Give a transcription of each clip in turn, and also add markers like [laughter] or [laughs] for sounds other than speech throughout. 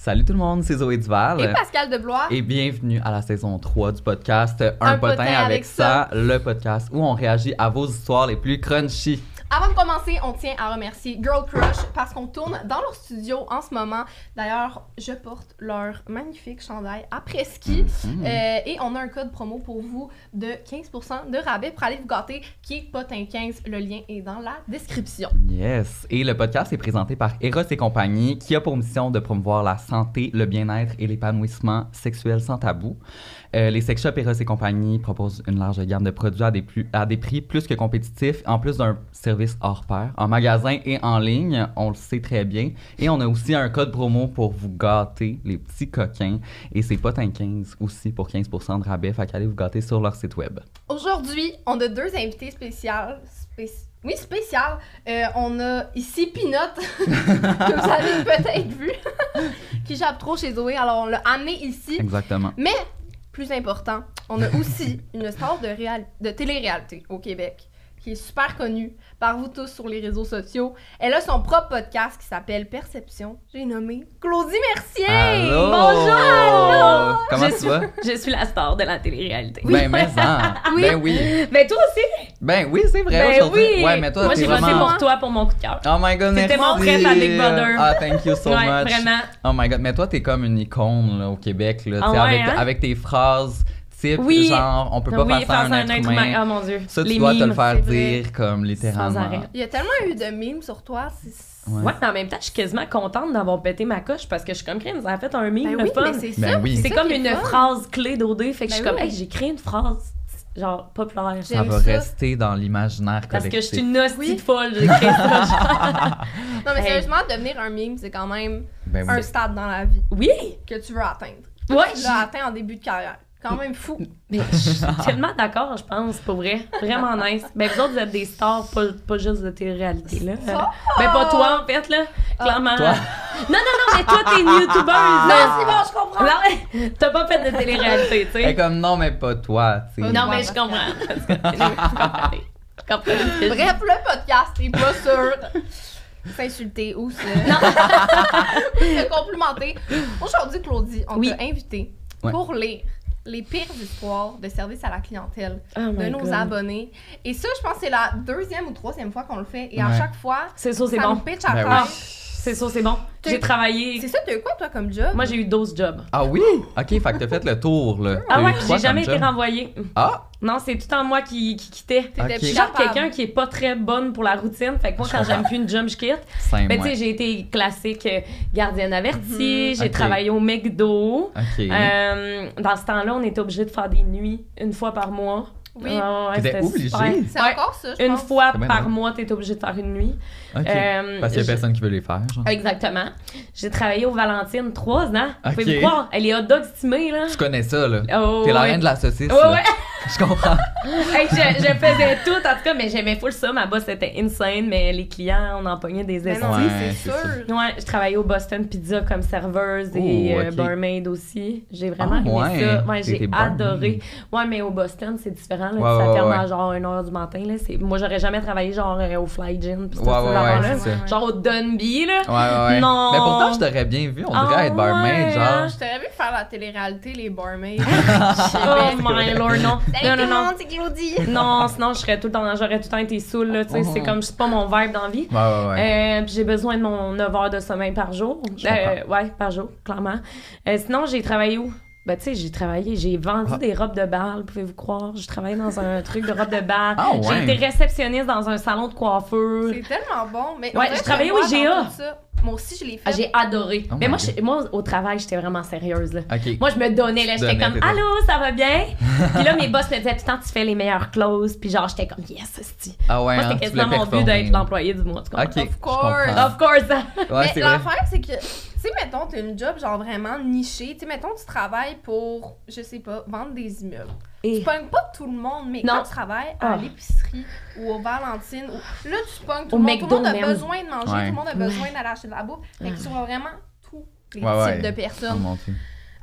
Salut tout le monde, c'est Zoé Duval. Et Pascal Deblois. Et bienvenue à la saison 3 du podcast Un, Un potin, potin avec, avec ça, le podcast où on réagit à vos histoires les plus crunchy. Avant de commencer, on tient à remercier Girl Crush parce qu'on tourne dans leur studio en ce moment. D'ailleurs, je porte leur magnifique chandail après ski Mhm. Euh, et on a un code promo pour vous de 15% de rabais pour aller vous gâter qui est potin15. Le lien est dans la description. Yes. Et le podcast est présenté par Eros et compagnie qui a pour mission de promouvoir la santé, le bien-être et l'épanouissement sexuel sans tabou. Euh, les sex shops Eros et compagnie proposent une large gamme de produits à des, plus- à des prix plus que compétitifs, en plus d'un service hors pair, en magasin et en ligne, on le sait très bien. Et on a aussi un code promo pour vous gâter, les petits coquins. Et c'est potin 15 aussi pour 15% de rabais, fait qu'allez vous gâter sur leur site web. Aujourd'hui, on a deux invités spéciales. spéci- Oui, spécial. Euh, on a ici Pinot, [laughs] que vous avez [laughs] peut-être vu, [laughs] qui jappe trop chez Zoé. Alors, on l'a amené ici. Exactement. Mais, plus important, on a aussi [laughs] une star de, réal- de télé-réalité au Québec qui est super connue par vous tous sur les réseaux sociaux. Elle a son propre podcast qui s'appelle Perception. J'ai nommé Claudie Mercier. Allô? Bonjour! Comment je tu suis, vas? Je suis la star de la télé-réalité. Ben, mais ça. [laughs] Oui. Ben oui. Ben toi aussi. Ben oui, c'est vrai Ben aujourd'hui. oui. Ouais, mais toi, Moi, j'ai voté vraiment... pour toi pour mon coup de cœur. Oh my god, merci. mon prête à Big Brother. Ah, thank you so Ouais, much. vraiment. Oh my god, mais toi, t'es comme une icône là, au Québec, là, Ah ouais, avec, hein? avec tes phrases type, Oui. genre, on peut pas oui, faire ça à un être humain. Oh mon dieu. Ça, tu Les dois te le mimes. faire dire comme littéralement. arrêt. Il y a tellement eu de mimes sur toi. Ouais. Ouais, mais en même temps, je suis quasiment contente d'avoir pété ma coche parce que je suis comme Crème, ça a fait un mime Ben le oui, fun. mais c'est Ben ça. oui. Comme une fun. phrase clé d'OD, fait que je suis Ben comme, oui. hey, j'ai créé une phrase, genre, populaire. Ça va ça. rester dans l'imaginaire Parce que collectif. je suis une hostie Oui. de folle, j'ai créé ça. [laughs] Non, mais Hey. sérieusement, devenir un mime, c'est quand même Ben oui. un stade dans la vie oui! que tu veux atteindre. Ouais, Tu l'as atteint en début de carrière. Quand même fou. Mais je suis [laughs] tellement d'accord, je pense, pour vrai. Vraiment nice. Ben, vous autres, vous êtes des stars, pas, pas juste de télé-réalité, là. Ben, pas toi, en fait, là. Clairement. Toi? Non, non, non, mais toi, t'es une youtubeuse, Non, c'est bon, je comprends. Non, mais t'as pas fait de télé-réalité, tu Elle sais. comme non, mais pas toi, tu sais. Non, mais je comprends. Parce que, anyway, [laughs] je comprends. Je comprends. Bref, le podcast est pas sûr. S'insulter ou se... [laughs] se complimenter. Aujourd'hui, Claudie, on Oui. t'a invité Ouais. pour lire les pires histoires de service à la clientèle Oh de nos God. abonnés. Et ça, je pense que c'est la deuxième ou troisième fois qu'on le fait. Et à chaque fois, C'est ça, c'est ça bon. nous pitch à Ben. C'est ça, c'est bon. J'ai travaillé. C'est ça, t'as eu quoi, toi, comme job? Moi, j'ai eu 12 jobs. Ah oui? Ok, fait que t'as fait le tour, là. Ah ouais, j'ai jamais été renvoyée. Ah! Non, c'est tout en moi qui, qui quittait. T'étais Ok. plus Je suis genre quelqu'un qui est pas très bonne pour la routine. Fait que moi, quand j'aime plus une job, je quitte. Cinq Ben, tu sais, j'ai été classique euh, gardienne avertie, j'ai Ok. travaillé au McDo. Ok. Euh, dans ce temps-là, on était obligé de faire des nuits une fois par mois. Oui. Ah ouais, T'étais c'était obligé? super. C'est Ouais. encore ça, je Une pense. fois par mois, t'es obligé de faire une nuit. Ok. Euh, Parce qu'il y a je- personne qui veut les faire, genre. Exactement. J'ai travaillé au Valentine trois ans. Vous pouvez me croire, elle est hot dog stimée, là. Je connais ça, là. Oh, T'es la ouais. reine de la saucisse. Ouais, là. ouais. [laughs] Je comprends. [laughs] Hey, je, je faisais tout, en tout cas, mais j'aimais full ça. Ma boss était insane, mais les clients, on en pognait des non, Ouais, c'est c'est sûr. Ouais, je travaillais au Boston Pizza comme serveuse et Oh, euh, ok. barmaid aussi. J'ai vraiment Ah, aimé ouais. ça. Ouais, j'ai adoré. Ouais, mais au Boston, c'est différent. Là, Ouais, ça ouais, ferme ouais. à genre 1h du matin. Là. C'est- Moi, j'aurais jamais travaillé genre euh, au Fly Gin. pis tout Ouais, ces ouais, ouais, affaires-là. c'est ça. Genre au Dunby, là. Ouais, ouais, ouais. Non. Mais pourtant, je t'aurais bien vu. On dirait Ah, être barmaid, genre. Je t'aurais vu faire la télé-réalité, les barmaids. [laughs] Oh my lord, non. Salut non, tout le non, non. monde, c'est Claudie. Non, sinon, je serais tout le temps, j'aurais tout le temps été là. Sais, c'est comme, c'est pas mon vibe d'envie. Ouais, ouais, ouais. Euh, puis j'ai besoin de mon 9 heures de sommeil par jour. Euh, ouais, par jour, clairement. Sinon, j'ai travaillé où? Ben, tu sais, j'ai travaillé, j'ai vendu Ah. des robes de bal, pouvez-vous croire? J'ai travaillé dans un truc de robes de bal. Ah, ouais. J'ai été réceptionniste dans un salon de coiffeur. C'est tellement bon. Mais Ouais, j'ai travaillé au IGA. Moi aussi, je l'ai fait. Ah, j'ai adoré. Oh Mais moi, je- moi, au travail, j'étais vraiment sérieuse, là. Moi, je me donnais, là. J'étais comme, allô, ça va bien? [laughs] puis là, mes boss me disaient tout le temps, tu fais les meilleures closes. Puis genre, j'étais comme, yes, esti. Ah ouais, Moi, hein, c'était quasiment mon but d'être l'employé du mois, tu comprends? Ok, je Of course. Of course! Ouais, mais c'est l'affaire, c'est que, tu sais, mettons, t'as une job genre vraiment nichée. Tu sais, mettons, tu travailles pour, je sais pas, vendre des immeubles. Et Tu pognes pas tout le monde, mais Non. quand tu travailles à Ah. l'épicerie ou au Valentine, ou- là, tu pognes tout le monde. Tout le monde a même. besoin de manger, Ouais. tout le monde a besoin d'aller acheter de la bouffe. Fait que tu vois vraiment tous les Ouais, ouais. types de Oh personnes.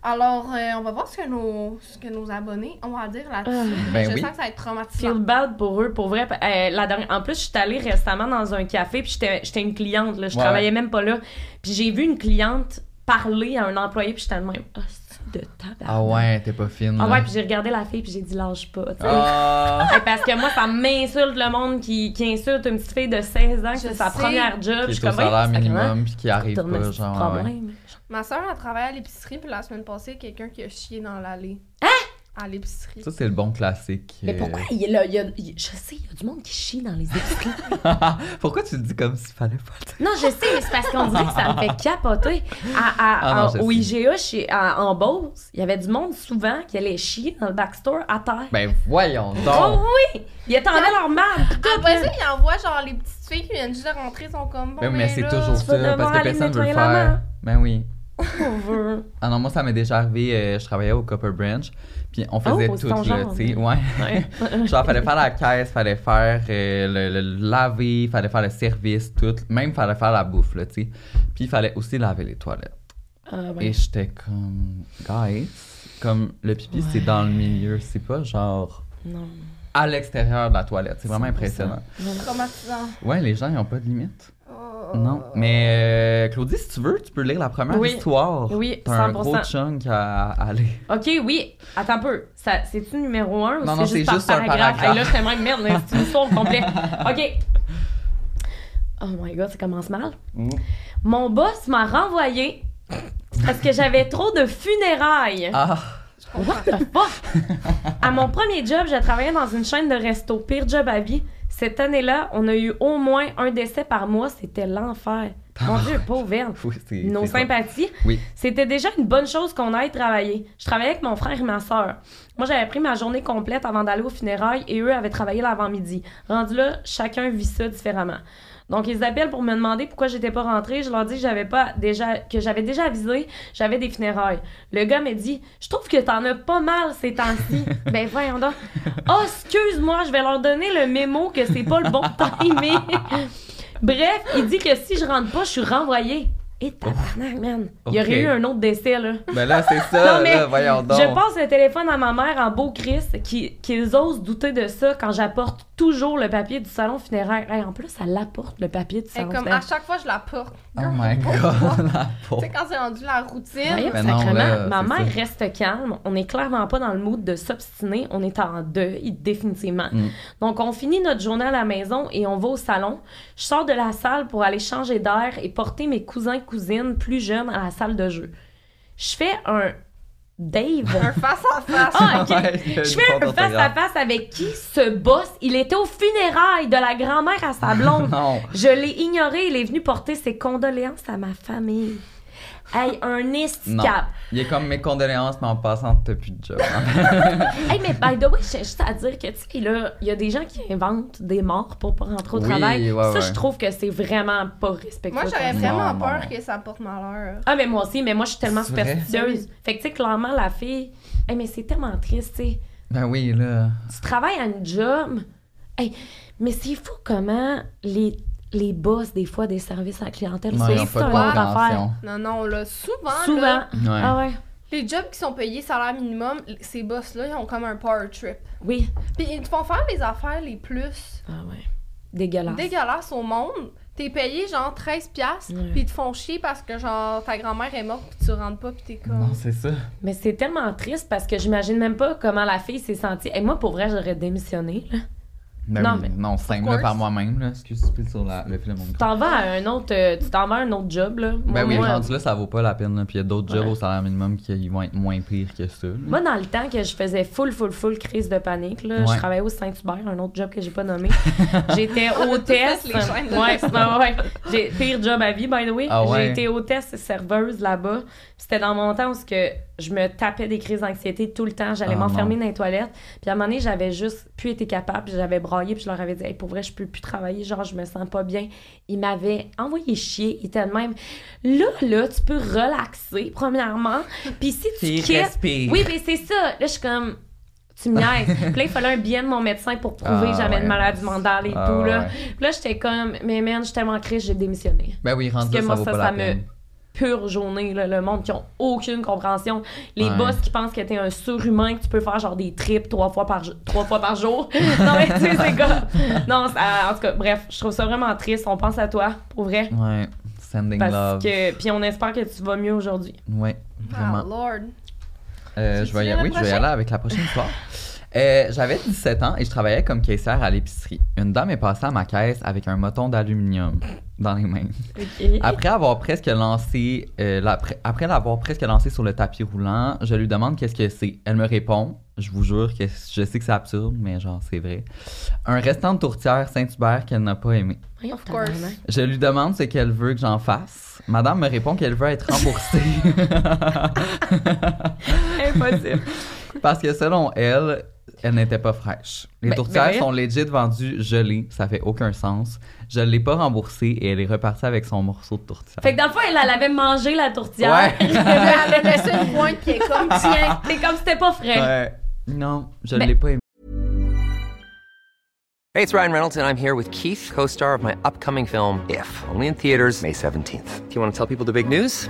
Alors, euh, on va voir ce que nos, ce que nos abonnés ont à dire là-dessus. Ben je oui. sens que ça va être traumatisant. feel bad pour eux, pour vrai. Euh, la dernière... En plus, je suis allée récemment dans un café, puis j'étais une cliente, là. Je Ouais, travaillais même pas là. Puis j'ai vu une cliente parler à un employé, puis j'étais de même, ah, c'est de tabac. Ah ouais, t'es pas fine. Ah ouais, puis j'ai regardé la fille, puis j'ai dit, lâche pas, tu sais. Ah. Hey, Parce que moi, ça m'insulte le monde qui, qui insulte une petite fille de 16 ans, que Je c'est sa première job. Qui Je est au comme, salaire minimum puis qui arrive pas, le genre. ouais. problème. Ma soeur a travaillé à l'épicerie, puis la semaine passée, quelqu'un qui a chié dans l'allée. Hein? À l'épicerie. Ça, c'est le bon classique. Mais euh. pourquoi il y a, il y a- il- je sais, il y a du monde qui chie dans les épiceries. [laughs] Pourquoi tu le dis comme s'il fallait pas? Non, je sais, mais c'est parce qu'on dirait que ça me fait capoter. À, à- Ah non, en- au. IGA, chez, à- en Beauce, il y avait du monde souvent qui allait chier dans le backstore à terre. Ben voyons oh donc. oui! Ils attendaient leur marde. Après ça, il envoie genre les petites filles qui viennent juste de rentrer, sont comme bon. Ben oui, mais c'est là, toujours ça, parce que personne veut le faire. Ben oui. [laughs] Ah non, moi, ça m'est déjà arrivé, euh, je travaillais au Copper Branch, puis on faisait Oh, tout, c'est ton là, tu sais. Ouais. Ouais. [laughs] Genre, fallait faire la caisse, fallait faire euh, le, le laver, fallait faire le service, tout. Même, fallait faire la bouffe, là, tu sais. Puis, il fallait aussi laver les toilettes. Ah, ouais. Et j'étais comme, guys, comme le pipi, c'est dans le milieu, c'est pas genre Non. à l'extérieur de la toilette. C'est vraiment 100%. impressionnant. Traumatisant. Ouais, les gens, ils ont pas de limite. Oh. Non. Mais, euh, Claudie, si tu veux, tu peux lire la première Oui. histoire. Oui, T'as un 100%. gros chunk à, à aller. Ok, oui. Attends un peu. Ça, c'est-tu numéro un ou Non, c'est juste par juste un paragraphe? Hey, là, j'étais même merde, c'est une histoire au complet. [laughs] Ok. Oh my god, ça commence mal. Mm. Mon boss m'a renvoyé parce que j'avais trop de funérailles. Ah, What the fuck? [laughs] À mon premier job, j'ai travaillé dans une chaîne de resto. Pire job à vie. Cette année-là, on a eu au moins un décès par mois. C'était l'enfer. Mon Dieu, pauvre [laughs] oui. Nos sympathies. Oui. C'était déjà une bonne chose qu'on aille travailler. Je travaillais avec mon frère et ma soeur. Moi, j'avais pris ma journée complète avant d'aller aux funérailles et eux avaient travaillé l'avant-midi. Rendu là, chacun vit ça différemment. Donc, ils appellent pour me demander pourquoi j'étais pas rentrée. Je leur dis que j'avais pas déjà, que j'avais déjà avisé, j'avais des funérailles. Le gars me dit, je trouve que t'en as pas mal ces temps-ci. [laughs] ben, voyons donc. Oh, excuse-moi, je vais leur donner le mémo que c'est pas le bon timing. Bref, il dit que si je rentre pas, je suis renvoyée. Et tabarnak, man. Il y aurait eu un autre décès, là. Ben là, c'est ça, [laughs] Non, mais là, voyons donc. Je passe le téléphone à ma mère en beau Christ, qui, qu'ils osent douter de ça quand j'apporte toujours le papier du salon funéraire. Hey, en plus, elle apporte le papier du Et salon comme à chaque fois, je la porte. Oh my god, [laughs] la Tu sais, quand c'est rendu la routine. Ben non, là, ma mère ça. reste calme. On est clairement pas dans le mood de s'obstiner. On est en deuil, définitivement. Mm. Donc, on finit notre journée à la maison et on va au salon. Je sors de la salle pour aller changer d'air et porter mes cousins cousines plus jeunes à la salle de jeu. Je fais un Dave. Un face-à-face. Ah. [laughs] Ouais, Je fais un face à d'orthographe. face avec qui ce boss? Il était au funérailles de la grand-mère à sa blonde. [laughs] Non. Je l'ai ignoré. Il est venu porter ses condoléances à ma famille. Hey, un Non. escape. Il est comme mes condoléances, mais en passant, t'as plus de job. [laughs] Hey, mais by the way, j'ai juste à dire que, tu sais, là, il y a des gens qui inventent des morts pour pas rentrer au Oui, travail. ouais, ça, ouais. je trouve que c'est vraiment pas respectueux. Moi, j'aurais vraiment non, peur non. que ça porte malheur. Ah, mais moi aussi, mais moi, je suis tellement superstitieuse. Fait que, tu sais, clairement, la fille. Hey, mais c'est tellement triste, tu sais. Ben oui, là. Tu travailles à une job. Hey, mais c'est fou comment les, les boss, des fois, des services à la clientèle, Non, ça ils ont aussi, pas c'est affaire. compréhension. Non, non, là, souvent, Souvent. là, Ouais. Ah ouais. les jobs qui sont payés salaire minimum, ces boss-là, ils ont comme un power trip. Oui. Puis ils te font faire les affaires les plus Ah ouais. Dégueulasse. dégueulasses au monde. T'es payé genre 13$, piastres, Ouais. puis ils te font chier parce que genre ta grand-mère est morte, puis tu rentres pas, puis t'es comme. Non, c'est ça. Mais c'est tellement triste parce que j'imagine même pas comment la fille s'est sentie. Et moi, pour vrai, j'aurais démissionné. Ben Non, oui. mais- Non, cinq Of là par moi-même, là. Excuse, pile sur la, le fil de mon Tu micro. t'en vas à un autre, euh, tu t'en vas à un autre job, là. Moi, Ben oui, moi, rendu là, ça vaut pas la peine, là. Puis il y a d'autres jobs au salaire minimum qui vont être moins pires que ça. là. Moi, dans le temps que je faisais full, full, full crise de panique, là, Ouais. je travaillais au Saint-Hubert, un autre job que j'ai pas nommé. [laughs] J'étais hôtesse. ouais, c'est pas ouais. J'ai pire job à vie, by the way. Ah ouais? J'ai été hôtesse serveuse là-bas. C'était dans mon temps où ce que je me tapais des crises d'anxiété tout le temps. J'allais Ah m'enfermer dans les toilettes. Puis à un moment donné, j'avais juste plus été capable. puis J'avais braillé. Puis je leur avais dit, hey, pour vrai, je peux plus travailler. Genre, je me sens pas bien. Ils m'avaient envoyé chier. Ils étaient de même. Là, là, tu peux relaxer, premièrement. Puis si tu quittes. respire. Oui, mais c'est ça. Là, je suis comme. Tu me niaises. [laughs] Puis là, il fallait un billet de mon médecin pour prouver Ah, que j'avais ouais. une maladie mentale et Ah, tout. Là. ouais. Puis là, j'étais comme, mais man, je suis tellement crise, j'ai démissionné. Ben oui, Parce rendu que là, moi, ça ça, ça me. Pure journée, là, le monde qui ont aucune compréhension. Les Ouais. boss qui pensent que t'es un surhumain, que tu peux faire genre des trips trois fois par, trois fois par jour. [laughs] non, mais tu sais, c'est comme. Non, ça- en tout cas, bref, je trouve ça vraiment triste. On pense à toi, pour vrai. Ouais. Sending Parce love. que. Puis on espère que tu vas mieux aujourd'hui. Ouais, Ah, vraiment. Lord. Euh, Tu je vais y oui, je vais y aller avec la prochaine histoire. [laughs] Euh, J'avais 17 ans et je travaillais comme caissière à l'épicerie. Une dame est passée à ma caisse avec un moton d'aluminium [laughs] dans les mains. Après avoir presque lancé, euh, la- après l'avoir presque lancé sur le tapis roulant, je lui demande qu'est-ce que c'est. Elle me répond, je vous jure que je sais que c'est absurde, mais genre c'est vrai. Un restant de tourtière Saint-Hubert qu'elle n'a pas aimé. Of course. Je lui demande ce qu'elle veut que j'en fasse. Madame me répond qu'elle veut être remboursée. [laughs] Impossible. Parce que selon elle, elle n'était pas fraîche. Les Ben- tourtières sont legit vendues gelées, ça fait aucun sens. Je ne l'ai pas remboursée et elle est repartie avec son morceau de tourtière. Fait que dans le fond, elle, elle avait mangé la tourtière. Ouais. [laughs] Elle a laissé une pointe qui est comme [laughs] tiens. C'est comme si c'était pas frais. Ouais. Non, je ne l'ai pas aimé. Hey, it's Ryan Reynolds, and I'm here with Keith, co star of my upcoming film, If, only in theaters, May 17th. Do you want to tell people the big news?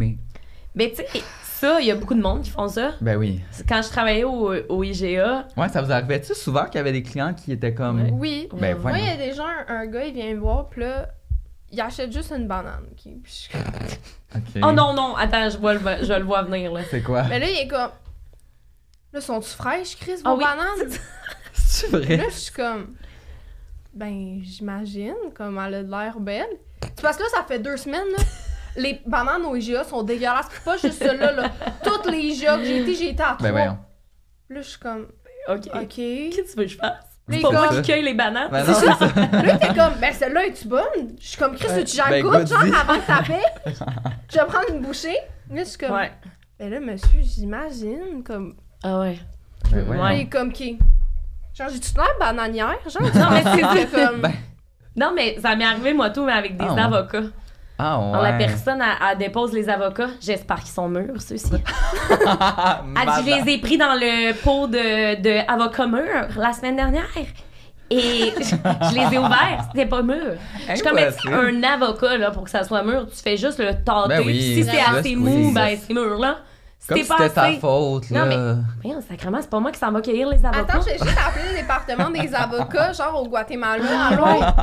Mais- Mais tu sais, ça, il y a beaucoup de monde qui font ça. Ben oui. Quand je travaillais au, au IGA, Ouais, ça vous arrivait-tu souvent qu'il y avait des clients qui étaient comme. Oui. Ben Moi, il y a des gens, un, un gars, il vient me voir, puis là, il achète juste une banane. qui- puis je suis comme- [laughs] Ok. Oh non, non, attends, je, vois le, je le vois venir, là. C'est quoi? Mais là, il est comme. Là, sont-tu fraîches, Chris, vos Ah oui. bananes? [laughs] C'est vrai? Là, je suis comme. Ben, j'imagine, comme elle a de l'air belle. C'est parce que là, ça fait deux semaines, là. Les bananes au IGA sont dégueulasses. Puis pas juste ceux-là, là. [laughs] Toutes les IGA que j'ai été, j'ai été à trois. Ben voyons. Là, je suis comme. OK. OK. Qu'est-ce que tu veux que je fasse? C'est pas moi qui cueille les bananes. Ben C'est ça. ça. [laughs] Là, t'es comme, ben celle-là, es-tu bonne? Je suis comme, Chris, Ouais. tu j'en Ben, goûte, genre, avant que t'appelles. [laughs] Je vais prendre une bouchée. Là, je suis comme, Ouais. ben là, monsieur, j'imagine, comme. Ah ouais. Ben il est comme, qui? Genre, j'ai-tu l'air bananière? Genre, Non, mais c'est ça. comme. Ben, Non, mais ça m'est arrivé, moi, tout, mais avec des Ah ouais. avocats. Ah Alors, la personne, elle, elle dépose les avocats. J'espère qu'ils sont mûrs, ceux-ci. Ah, [laughs] Elle dit, je les ai pris dans le pot de, de avocats mûrs la semaine dernière. Et [laughs] je, je les ai ouverts, c'était pas mûr. Je suis comme un avocat, là, pour que ça soit mûr, tu fais juste le tâter? Ben oui, si c'est assez oui. mou, ben c'est mûr, là. Comme si c'était ta faute, là. Non, mais, sacrément, c'est pas moi qui s'en va cueillir les avocats. Attends, je vais juste appeler le département des [laughs] avocats, genre au Guatemala.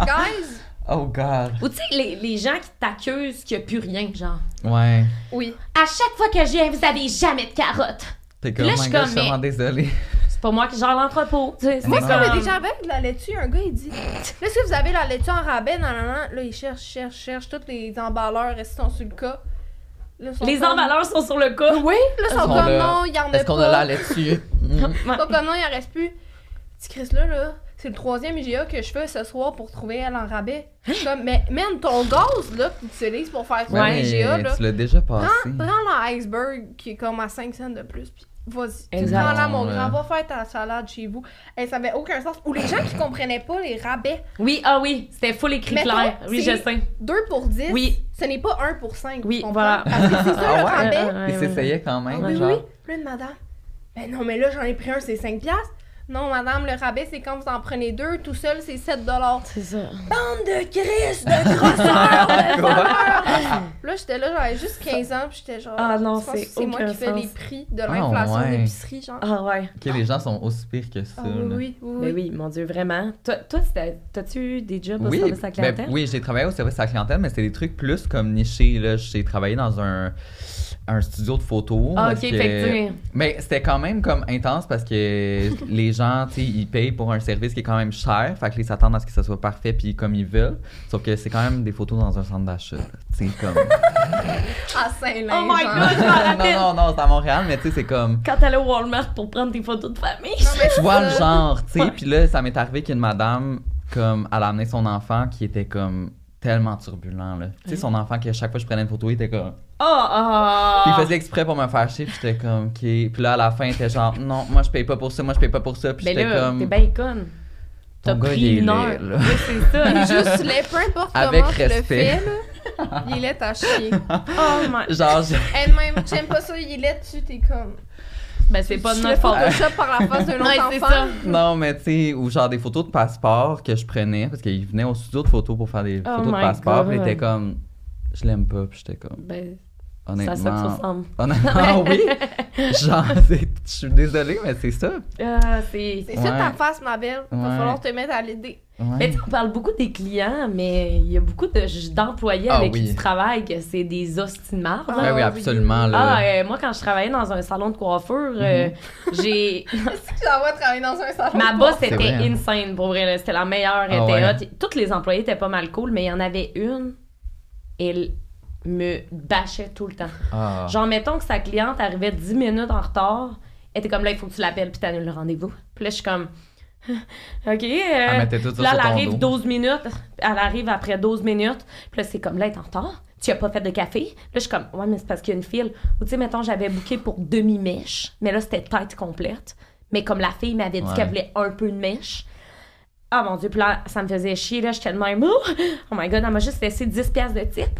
Guys? Oh, God. Ou tu sais, les, les gens qui t'accusent qu'il n'y a plus rien, genre. Ouais. Oui. À chaque fois que je viens, vous avez jamais de carottes. T'es comme, là, oh je my suis comme, mais- désolée. C'est pas moi qui gère l'entrepôt. tu sais, c'est Moi, comme- ça m'est déjà avec de la laitue. Un gars, il dit Là, est-ce que vous avez la laitue en rabais nan, nan, nan. Là, il cherche, cherche, cherche. Tous les emballeurs restent sont sur le cas? Là, sont Les comme- emballeurs sont sur le cas. Oui, là, ils sont comme a- non, il y en a Est-ce qu'on pas. a la laitue? [laughs] Pas comme non, il en reste plus. Petit Chris, là, là, c'est le troisième IGA que je fais ce soir pour trouver elle en rabais. Je suis comme, mais man, ton gaz, là, que tu utilises pour faire ton Ouais, IGA, là, tu l'as déjà passé. prends, prends l'iceberg qui est comme à 5 cents de plus, puis vas-y. Prends là, mon grand, va faire ta salade chez vous. Et ça avait aucun sens. Ou les gens qui comprenaient pas les rabais. Oui, ah oui, c'était full écrit clair. Oui, je sais. 2 pour 10, Oui. ce n'est pas 1 pour 5. Oui, voilà. Parce que c'est ça [laughs] Ah le ouais? rabais. Ouais, ouais, Il ouais. s'essayait quand même, Ah oui, genre. oui. Plein de madame. Ben non, mais là, j'en ai pris un, c'est 5 piastres. Non, madame, le rabais, c'est quand vous en prenez deux. Tout seul, c'est 7 dollars. C'est ça. Bande de Chris, de [laughs] grosseur. Là, j'étais là, j'avais juste 15 ans, puis j'étais genre. Ah non, c'est c'est moi qui fais les prix de Ah l'inflation ouais. d'épicerie, genre. Ah ouais. Ok, les gens sont aussi pires que ça. Ah oui, oui, oui. Ben oui. mon Dieu, vraiment. Toi, t'as-tu eu des jobs au Oui, service à la ben, clientèle? oui, j'ai travaillé au service à la clientèle, mais c'était des trucs plus comme nichés. Là. J'ai travaillé dans un, un studio de photo. Ah, ok, que- fait que tu- Mais c'était quand même comme intense parce que [laughs] les gens, tu sais, ils payent pour un service qui est quand même cher. Fait que ils s'attendent à ce que ça soit parfait puis comme ils veulent. Sauf que c'est quand même des photos dans un centre d'achat. Tu sais, comme. [laughs] À Saint-Lin. Oh my genre. God, [laughs] non, non, non, c'est à Montréal, mais tu sais, c'est comme. Quand t'allais au Walmart pour prendre tes photos de famille. Non, mais Tu vois le genre, tu sais. Puis là, ça m'est arrivé qu'une madame, comme, elle a amené son enfant qui était comme tellement turbulent, là. Tu sais, son enfant qui, à chaque fois que je prenais une photo, il était comme. Oh, ah! Puis il faisait exprès pour me faire chier, puis j'étais comme, ok. Puis là, à la fin, il était genre, non, moi, je paye pas pour ça, moi, je paye pas pour ça. Puis Ben j'étais là, comme. t'es bien conne. T'as Ton gars, pris il est une laid, heure. là. Oui, c'est ça. [laughs] Il est juste laid, peu importe Avec comment tu le respect. fais, là. Il est à chier. [laughs] Oh my... Genre, Elle-même, j'aime pas ça, il est laid dessus, t'es comme. Ben c'est pas de notre faute. Photoshop par la face d'un [laughs] autre enfant. ça. Non, mais tu sais, ou genre des photos de passeport que je prenais, parce qu'il venait au studio de photos pour faire des Oh photos de passeport, puis il God. était comme, je l'aime pas, puis j'étais comme, Ben, honnêtement. ça que ça ressemble. Honnêtement, [laughs] oui? Genre, [laughs] c'est- je suis désolée, mais c'est ça. Ah, c'est... C'est ça Ouais. ta face, ma belle. Va Ouais. falloir te mettre à l'aider. Ouais. Mais tu sais, on parle beaucoup des clients, mais il y a beaucoup de- d'employés Ah avec oui. qui tu travailles que c'est des hostimards. Ah, Ben oui, oui. absolument, là. Ah, euh, moi, quand je travaillais dans un salon de coiffure, euh, [laughs] j'ai. Est-ce que tu vas travailler dans un salon? Ma de boss était vrai, hein. insane, pour vrai. C'était la meilleure, Ah était. Toutes les employés étaient pas mal cool, mais il y en avait une, elle me bâchait tout le temps. Ah. Genre, mettons que sa cliente arrivait 10 minutes en retard, elle était comme là, il faut que tu l'appelles puis t'annules le rendez-vous. Puis là, je suis comme. [laughs] OK. euh, mettait tout là, elle arrive dos. 12 minutes. Elle arrive après 12 minutes. Puis là, c'est comme là, elle est en retard. Tu as pas fait de café? Là, je suis comme, ouais, mais c'est parce qu'il y a une file. Ou tu sais, mettons, j'avais booké pour demi-mèche. Mais là, c'était tête complète. Mais comme la fille m'avait dit Ouais. qu'elle voulait un peu de mèche. Ah mon dieu, puis là, ça me faisait chier. Là, j'étais de même. Oh, [laughs] oh my god, elle m'a juste laissé 10 piastres de type.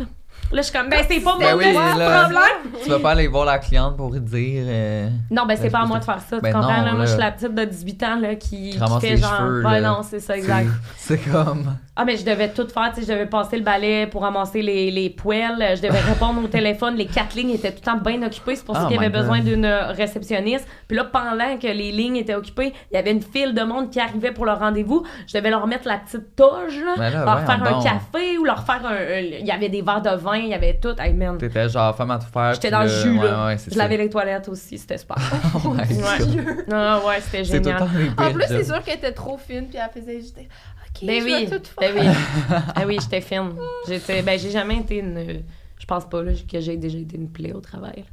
Là, je suis comme, ben, c'est pas Ben mon oui, là. problème. Tu vas pas aller voir la cliente pour dire. euh, Non, ben c'est Ben, pas à moi de faire ça. Tu Ben comprends? non, là, moi, je suis la petite de 18 ans là, qui, Qui fait genre. cheveux, ouais, là. non, c'est ça, exact. [laughs] C'est comme. Ah, mais je devais tout faire. Tu sais, je devais passer le balai pour ramasser les, les poêles. Je devais [laughs] répondre au téléphone. Les quatre lignes étaient tout le temps bien occupées. C'est pour ça Oh qu'il y avait besoin d'une réceptionniste. Puis là, pendant que les lignes étaient occupées, il y avait une file de monde qui arrivait pour le rendez-vous. Je devais leur mettre la petite toge, là, Mais là, leur faire un café ou leur faire un- Il y avait des verres de vin, il y avait tout. Hey, man. T'étais genre femme à tout faire. J'étais dans le jus, ouais, là. Ouais, je lavais les toilettes aussi, c'était super. [laughs] Oh ouais. Ah, ouais, c'était C'est tout le génial. En plus, c'est sûr qu'elle était trop fine, puis elle faisait juste. Ok, Ben je oui, vais tout faire. ben oui. ben [laughs] oui, j'étais fine. J'étais, ben j'ai jamais été une, je pense pas là, que j'ai déjà été une plaie au travail.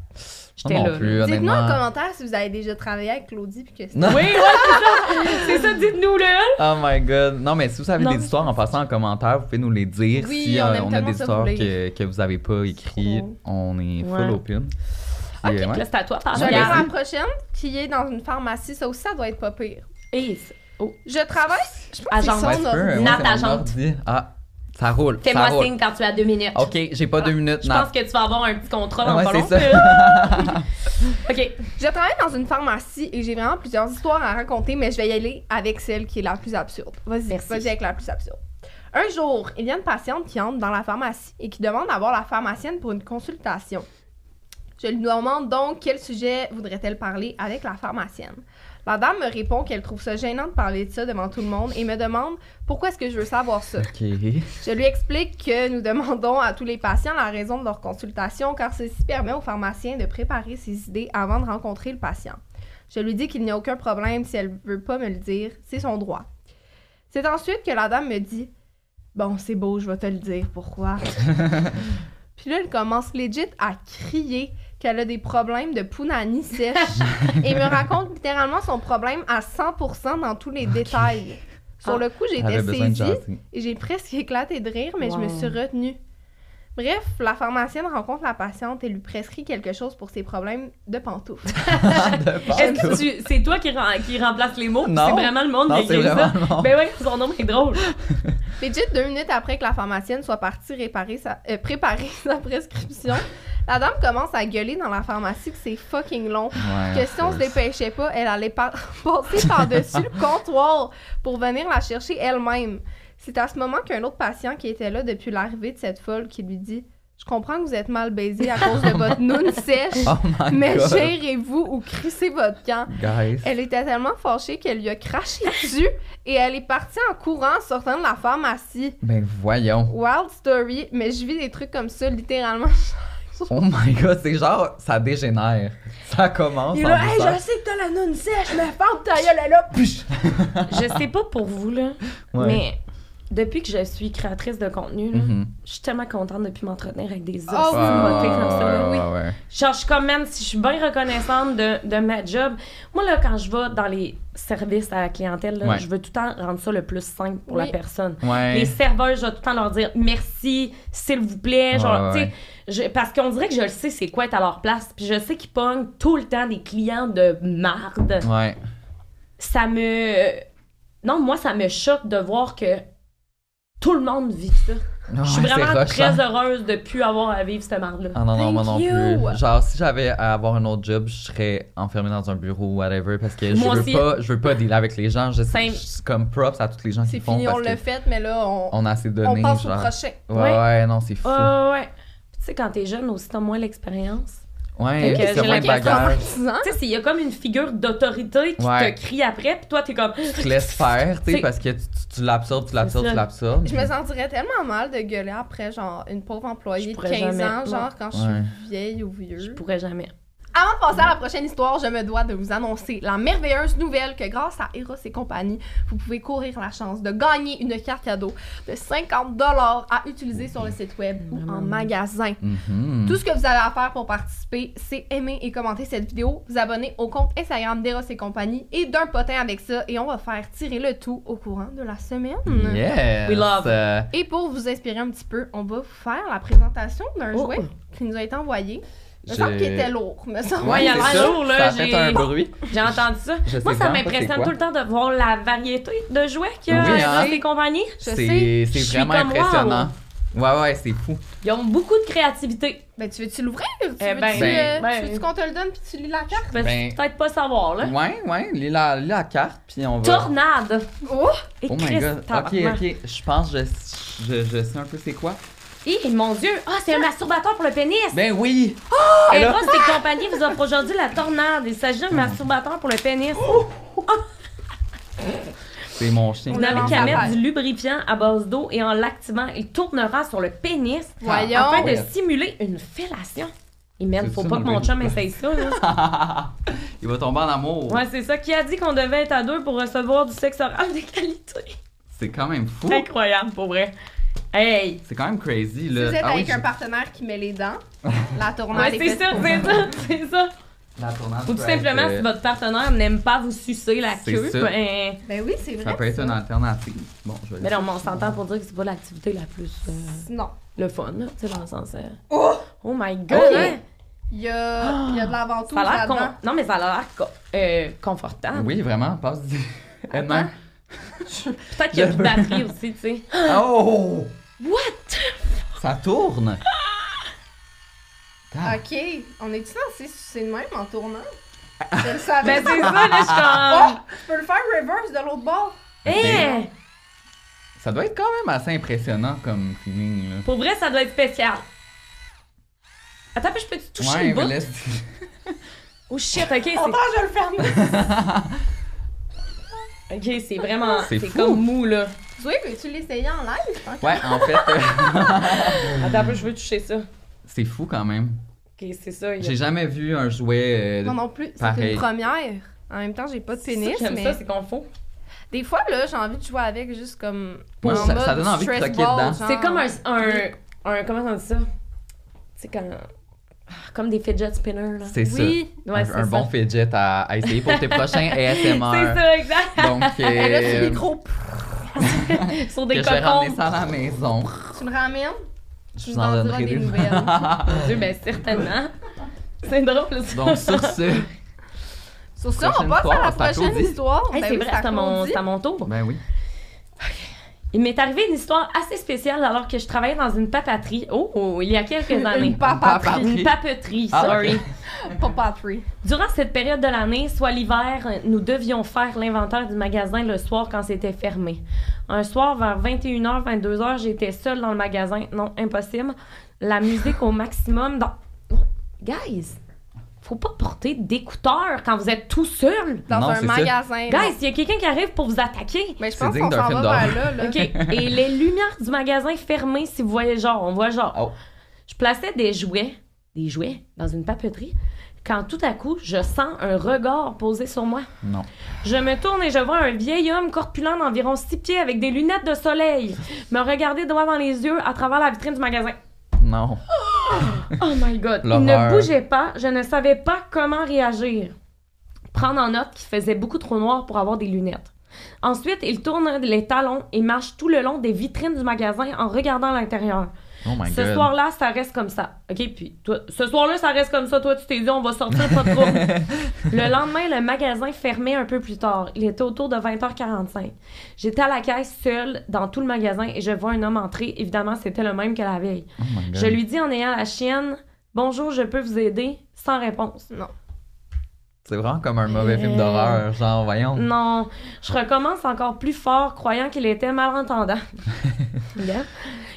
J'étais là. non plus, là. Dites-nous en commentaire si vous avez déjà travaillé avec Claudie, puis que c'était. Non. Oui, ouais, c'est ça. C'est ça, dites-nous là. Oh my god. Non, mais si vous avez Non, des histoires en passant en commentaire, vous pouvez nous les dire. Oui, si on euh, on a des histoires vous que, que vous avez pas écrites, on est full Ouais. open. Ok, Puis, ouais. là c'est à toi. Je vais la prochaine, qui est dans une pharmacie. Ça aussi, ça doit être pas pire. Et oh, Je travaille. Je pense que c'est son Nat agente. ordi. Ah, ça roule. fais-moi signe quand tu as deux minutes. Ok, j'ai pas deux minutes, Je pense que tu vas avoir un petit contrat dans Ouais, pas [laughs] [laughs] ok. Je travaille dans une pharmacie et j'ai vraiment plusieurs histoires à raconter, mais je vais y aller avec celle qui est la plus absurde. Vas-y, Merci. vas-y avec la plus absurde. Un jour, il y a une patiente qui entre dans la pharmacie et qui demande à voir la pharmacienne pour une consultation. Je lui demande donc quel sujet voudrait-elle parler avec la pharmacienne? La dame me répond qu'elle trouve ça gênant de parler de ça devant tout le monde et me demande pourquoi est-ce que je veux savoir ça. Je lui explique que nous demandons à tous les patients la raison de leur consultation car ceci permet au pharmacien de préparer ses idées avant de rencontrer le patient. Je lui dis qu'il n'y a aucun problème si elle veut pas me le dire, c'est son droit. C'est ensuite que la dame me dit Bon, c'est beau, je vais te le dire pourquoi. [laughs] Puis là, elle commence legit à crier qu'elle a des problèmes de punani sèche. [laughs] Et me raconte littéralement son problème à 100% dans tous les détails. Sur le coup, j'étais besoin de saisie et j'ai presque éclaté de rire, mais je me suis retenue. Bref, la pharmacienne rencontre la patiente et lui prescrit quelque chose pour ses problèmes de pantoufles. [laughs] Est-ce que tu- c'est toi qui, rem- qui remplace les mots? C'est vraiment le monde Non, qui écrit ça? vraiment le monde. Ben oui, son nom est drôle. [laughs] Legit, deux minutes après que la pharmacienne soit partie réparer sa, euh, préparer [laughs] sa prescription, la dame commence à gueuler dans la pharmacie que c'est fucking long. Ouais, que si on se dépêchait pas, elle allait par- passer par-dessus le comptoir pour venir la chercher elle-même. C'est à ce moment qu'un autre patient qui était là depuis l'arrivée de cette folle qui lui dit Je comprends que vous êtes mal baisé à cause de votre noune [laughs] sèche, Oh my mais God. gérez-vous ou crissez votre camp. Guys. Elle était tellement fâchée qu'elle lui a craché dessus et elle est partie en courant sortant de la pharmacie. Ben voyons. Wild story, mais je vis des trucs comme ça littéralement. [laughs] Oh my god, c'est genre, ça dégénère. Ça commence Il est en là, hey, je sais que t'as la noune sèche, mais ferme ta gueule, elle est là. Je sais pas pour vous, là, Ouais. mais depuis que je suis créatrice de contenu, là, Mhm. je suis tellement contente de plus m'entretenir avec des os Oh, de oui. comme ça. là. ouais. Genre, je suis comme, man, si je suis bien reconnaissante de, de ma job. Moi, là, quand je vais dans les services à la clientèle, là, Ouais. je veux tout le temps rendre ça le plus simple pour la Oui. personne. Ouais. Les serveurs, je dois tout le temps leur dire merci, s'il vous plaît. Genre, Ouais, ouais. tu sais, je- parce qu'on dirait que je le sais, c'est quoi être à leur place. Puis je sais qu'ils pognent tout le temps des clients de marde. Ouais. Ça me. Non, moi, ça me choque de voir que tout le monde vit ça. je suis Ouais, c'est vraiment très heureuse de plus avoir à vivre cette marde-là. Ah non, non, moi non Thank you. plus. Genre, si j'avais à avoir un autre job, je serais enfermé dans un bureau ou whatever parce que je veux aussi. pas, je veux pas dealer avec les gens. Je sais, comme props à tous les gens qui C'est font fini, on l'a fait, mais là, on, on a assez on donné. passe au prochain. Ouais, Ouais. ouais, non, c'est fou. Ouais, ouais, Tu sais, quand t'es jeune aussi, t'as moins l'expérience. Ouais, c'est moins. Tu sais, c'est- il y a comme une figure d'autorité qui Ouais. te crie après, puis toi, t'es comme. Tu te laisses faire, tu sais, parce que tu, l'absorbes, tu l'absorbes, tu l'absorbes. Je me sentirais tellement mal de gueuler après, genre, une pauvre employée de pourrais 15 jamais. ans, genre, quand je suis vieille ou vieux. Je pourrais jamais. Avant de passer à la prochaine histoire, je me dois de vous annoncer la merveilleuse nouvelle que grâce à Eros et compagnie, vous pouvez courir la chance de gagner une carte cadeau de 50 à utiliser sur le site web ou en magasin. Mhm. Tout ce que vous avez à faire pour participer, c'est aimer et commenter cette vidéo, vous abonner au compte Instagram d'Eros et compagnie et d'un potin avec ça et on va faire tirer le tout au courant de la semaine. Yes. We love. Et pour vous inspirer un petit peu, on va vous faire la présentation d'un Oh. jouet qui nous a été envoyé. Il me semble qu'il était lourd, me semble. Ouais, il a l'air ça. lourd, là, Ça a fait j'ai- un bruit. J'ai entendu ça. Je Moi, ça m'impressionne tout le temps de voir la variété de jouets qu'il y a Oui, dans hein? ces compagnies. Je sais. C'est Je vraiment impressionnant. Ouais, ouais, c'est fou. Ils ont beaucoup de créativité. Ben, tu veux-tu l'ouvrir? Tu Eh veux-tu, ben, euh, ben- tu veux-tu qu'on te le donne puis tu lis la carte? Je vais Ben- peut-être pas savoir, là. Ouais, ouais, lis la, lis la carte, puis on va... Tornade. Oh! Et Oh my god. Ok, ok. Je pense que je, je, je sais un peu c'est quoi. Eh, mon Dieu. Ah, c'est un masturbateur pour le pénis. Ben oui! Et là- Ross et compagnie vous offre aujourd'hui la tornade. Il s'agit d'un masturbateur pour le pénis. [laughs] C'est mon chien. Vous n'avez lance qu'à à mettre du lubrifiant à base d'eau et en l'activant, il tournera sur le pénis Voyons. afin de Ouais. simuler une fellation. Et C'est faut pas que mon chum essaye ça. Là. [laughs] Il va tomber en amour. Ouais, c'est ça qui a dit qu'on devait être à deux pour recevoir du sexe oral de qualité? C'est quand même fou. Incroyable, pour vrai. Hey! C'est quand même crazy, Si là. vous êtes Ah oui, avec un je- partenaire qui met les dents, [laughs] la tournade Ouais, est c'est faite ça, c'est ça, c'est ça. La tournade Ou tout simplement, être, si votre partenaire n'aime pas vous sucer la queue, ça. ben. Ben oui, c'est vrai. Ça peut être une alternative. Bon, je vais Mais non, mais on s'entend pour dire que c'est pas l'activité la plus. euh, Non. le fun, là, tu sais, dans le sens. euh, Oh! Oh my god! Ok. hein? Il y a, il y a de la ventouse Ça a l'air con- là-dedans. Non, mais ça a l'air co- euh, confortable. Oui, vraiment, passe-y. Edna. [laughs] Peut-être qu'il y a plus de batterie aussi, tu sais. Oh! What? Ça tourne! Ah. Ok, on est-tu censé sucer de même en tournant? [laughs] Je le savais. Ben, c'est ça, là, je suis comme. Oh! Tu peux le faire reverse de l'autre bord. Eh! Ça doit être quand même assez impressionnant comme feeling, là. Pour vrai, ça doit être spécial. Attends, puis je peux-tu toucher Ouais, le bout? laisse. Oh shit, ok, c'est. Attends, je vais le fermer. [laughs] Ok, c'est vraiment. C'est comme mou, là. Zoé, peux-tu l'essayer en live? Ouais, en fait, euh, [laughs] Attends, un peu, je veux toucher ça. c'est fou quand même. Ok, c'est ça. a- J'ai jamais vu un jouet. euh, Non, non plus. C'est une première. En même temps, j'ai pas de ça pénis, j'aime mais ça, c'est qu'on faut. des fois, là, j'ai envie de jouer avec juste comme. Ouais, en ça- mode ça donne envie de stress croquer ball, dedans. C'est comme un, un, un. Comment on dit ça? C'est comme. Ah, Comme des fidget spinners, là. C'est ça. Ouais, un c'est un ça. bon fidget à, à essayer pour tes [laughs] prochains ASMR. C'est ça, exact. Donc, [laughs] Et là, c'est euh, des gros. [laughs] Sur que des je vais ramener ça à la maison. Tu me ramènes? Je Tu vous nous en donnerai des des nouvelles. Mon Dieu, ben certainement. C'est drôle, ça. Donc, sur ce, Sur ça, on fois, à la prochaine histoire. Hey, Ben c'est oui, vrai, c'est à, mon, à mon tour. ben oui. Il m'est arrivé une histoire assez spéciale alors que je travaillais dans une papaterie. Oh, oh, il y a quelques années. Une papaterie. Une papeterie, Ah, sorry. [laughs] Papaterie. Durant cette période de l'année, soit l'hiver, nous devions faire l'inventaire du magasin le soir quand c'était fermé. Un soir, vers 21h, 22h, j'étais seule dans le magasin. Non, impossible. La musique au maximum dans... Non, Guys, faut pas porter d'écouteurs quand vous êtes tout seul. Dans Non, un magasin. Guys, il y a quelqu'un qui arrive pour vous attaquer. Mais je pense qu'on s'en va vers là. là. OK. [laughs] Et les lumières du magasin fermées, si vous voyez genre, on voit genre. Oh. Je plaçais des jouets, des jouets dans une papeterie, quand tout à coup, je sens un regard posé sur moi. Non. Je me tourne et je vois un vieil homme corpulent d'environ six pieds avec des lunettes de soleil me regarder droit dans les yeux à travers la vitrine du magasin. Non. [gasps] Oh my god. Il ne bougeait pas. Je ne savais pas comment réagir. Prendre en note qu'il faisait beaucoup trop noir pour avoir des lunettes. Ensuite, il tourne les talons et marche tout le long des vitrines du magasin en regardant l'intérieur. Oh my Ce soir-là, ça reste comme ça. OK, puis toi, ce soir-là, ça reste comme ça. Toi, tu t'es dit, on va sortir, pas de trouble. [laughs] le lendemain, le magasin fermait un peu plus tard. Il était autour de 20h45. J'étais à la caisse seule dans tout le magasin et je vois un homme entrer. Évidemment, c'était le même que la veille. Oh. Je lui dis en ayant la chienne, Bonjour, je peux vous aider, sans réponse. Non. C'est vraiment comme un mauvais film d'horreur. Genre, voyons. Non, je recommence encore plus fort, croyant qu'il était malentendant. [laughs] Regarde.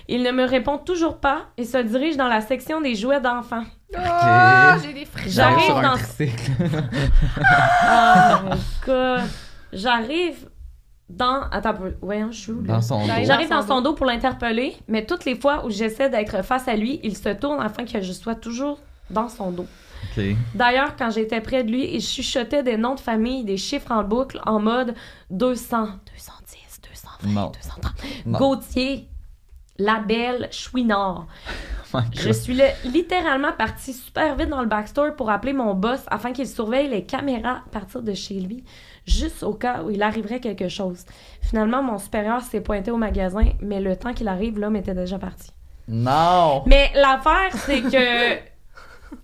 Il ne me répond toujours pas et se dirige dans la section des jouets d'enfants. Ah, j'ai des frissons. J'arrive sur un dans- tricycle. Oh god. J'arrive dans. Attends. Voyons, je suis où, là? Dans son J'arrive dos. J'arrive dans son dos pour l'interpeller, mais toutes les fois où j'essaie d'être face à lui, il se tourne afin que je sois toujours dans son dos. D'ailleurs, quand j'étais près de lui, il chuchotait des noms de famille, des chiffres en boucle, en mode 200, 210, 220, Non. 230. Non. Gauthier, Labelle, Chouinard. [laughs] Oh Je suis là, littéralement partie super vite dans le backstore pour appeler mon boss afin qu'il surveille les caméras à partir de chez lui, juste au cas où il arriverait quelque chose. Finalement, mon supérieur s'est pointé au magasin, mais le temps qu'il arrive, l'homme était déjà parti. Non. Mais l'affaire, c'est que. [laughs]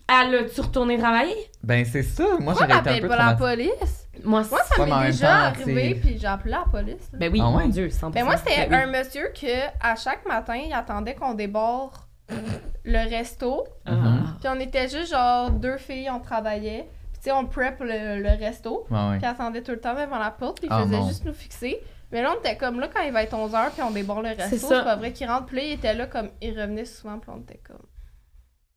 Elle a-tu retourné travailler? Ben, c'est ça. Moi, j'aurais été un peu pas la police? Moi, Moi, ça m'est déjà temps, arrivé, puis j'ai appelé la police. là. Ben oui, Ah ouais? mon Dieu, 100%. Ben moi, c'était Ben oui. un monsieur que à chaque matin, il attendait qu'on déborde le resto. Ah. Puis on était juste genre deux filles, on travaillait. Puis tu sais, on prep le, le resto. Ouais. Puis il attendait tout le temps devant la porte, puis il Ah, faisait non. juste nous fixer. Mais là, on était comme là, quand il va être 11h, puis on déborde le resto. C'est pas vrai qu'il rentre. Puis là, il était là, comme il revenait souvent, puis on était comme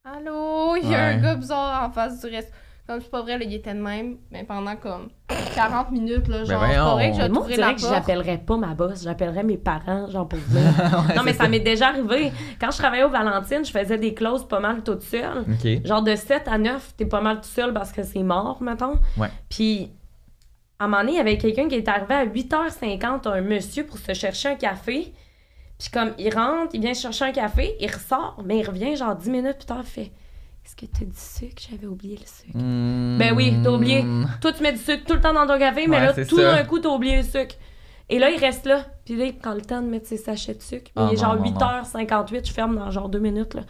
Allô, il y a un gars bizarre en face du resto. Comme c'est pas vrai, là, il était de même, mais pendant comme 40 minutes, là, genre, c'est pas vrai que je moi, on dirait que j'appellerais pas ma boss, j'appellerais mes parents, genre pour dire. [laughs] non, mais ça m'est déjà arrivé. Quand je travaillais au Valentine, je faisais des clauses pas mal toute seule. Genre de 7 à 9, t'es pas mal tout seul parce que c'est mort, mettons. Ouais. Puis, à un moment donné, il y avait quelqu'un qui est arrivé à 8h50, un monsieur, pour se chercher un café. Puis comme, il rentre, il vient chercher un café, il ressort, mais il revient genre 10 minutes plus tard, il fait « Est-ce que t'as du sucre? J'avais oublié le sucre. Ben oui, t'as oublié. Toi, tu mets du sucre tout le temps dans ton café, mais Ouais, là, tout d'un coup, t'as oublié le sucre. Et là, il reste là. Puis là, il prend le temps de mettre ses sachets de sucre. Ah il est genre non, non, 8h58, je ferme dans genre deux minutes. Là.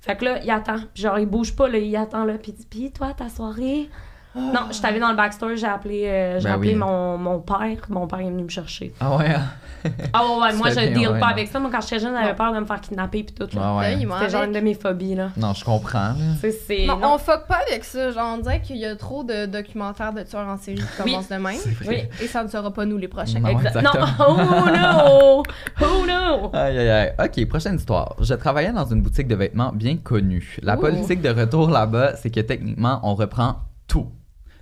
Fait que là, il attend. Puis genre, il bouge pas, là, il attend là. Puis il dit Puis toi, ta soirée? Non, je suis allée dans le backstore, j'ai appelé, euh, j'ai Ben appelé oui. mon, mon père. Mon père est venu me chercher. Ah ouais. hein? Ah ouais, ouais, moi [laughs] je deal ouais, pas non. avec ça. Moi quand j'étais jeune, j'avais peur de me faire kidnapper pis tout. là. Ouais, Ben, ouais. il m'en C'était genre une de mes phobies là. Non, je comprends. C'est, c'est... Non, non. on fuck pas avec ça. Genre, on dirait qu'il y a trop de documentaires de tueurs en série qui Oui. commencent de même. Vrai. Et ça ne sera pas nous les prochains. Non. Exact- exactement. Non, oh no! [laughs] Oh no! Aïe, aïe, aïe. OK, prochaine histoire. Je travaillais dans une boutique de vêtements bien connue. La politique de retour là-bas, c'est que techniquement, on reprend tout.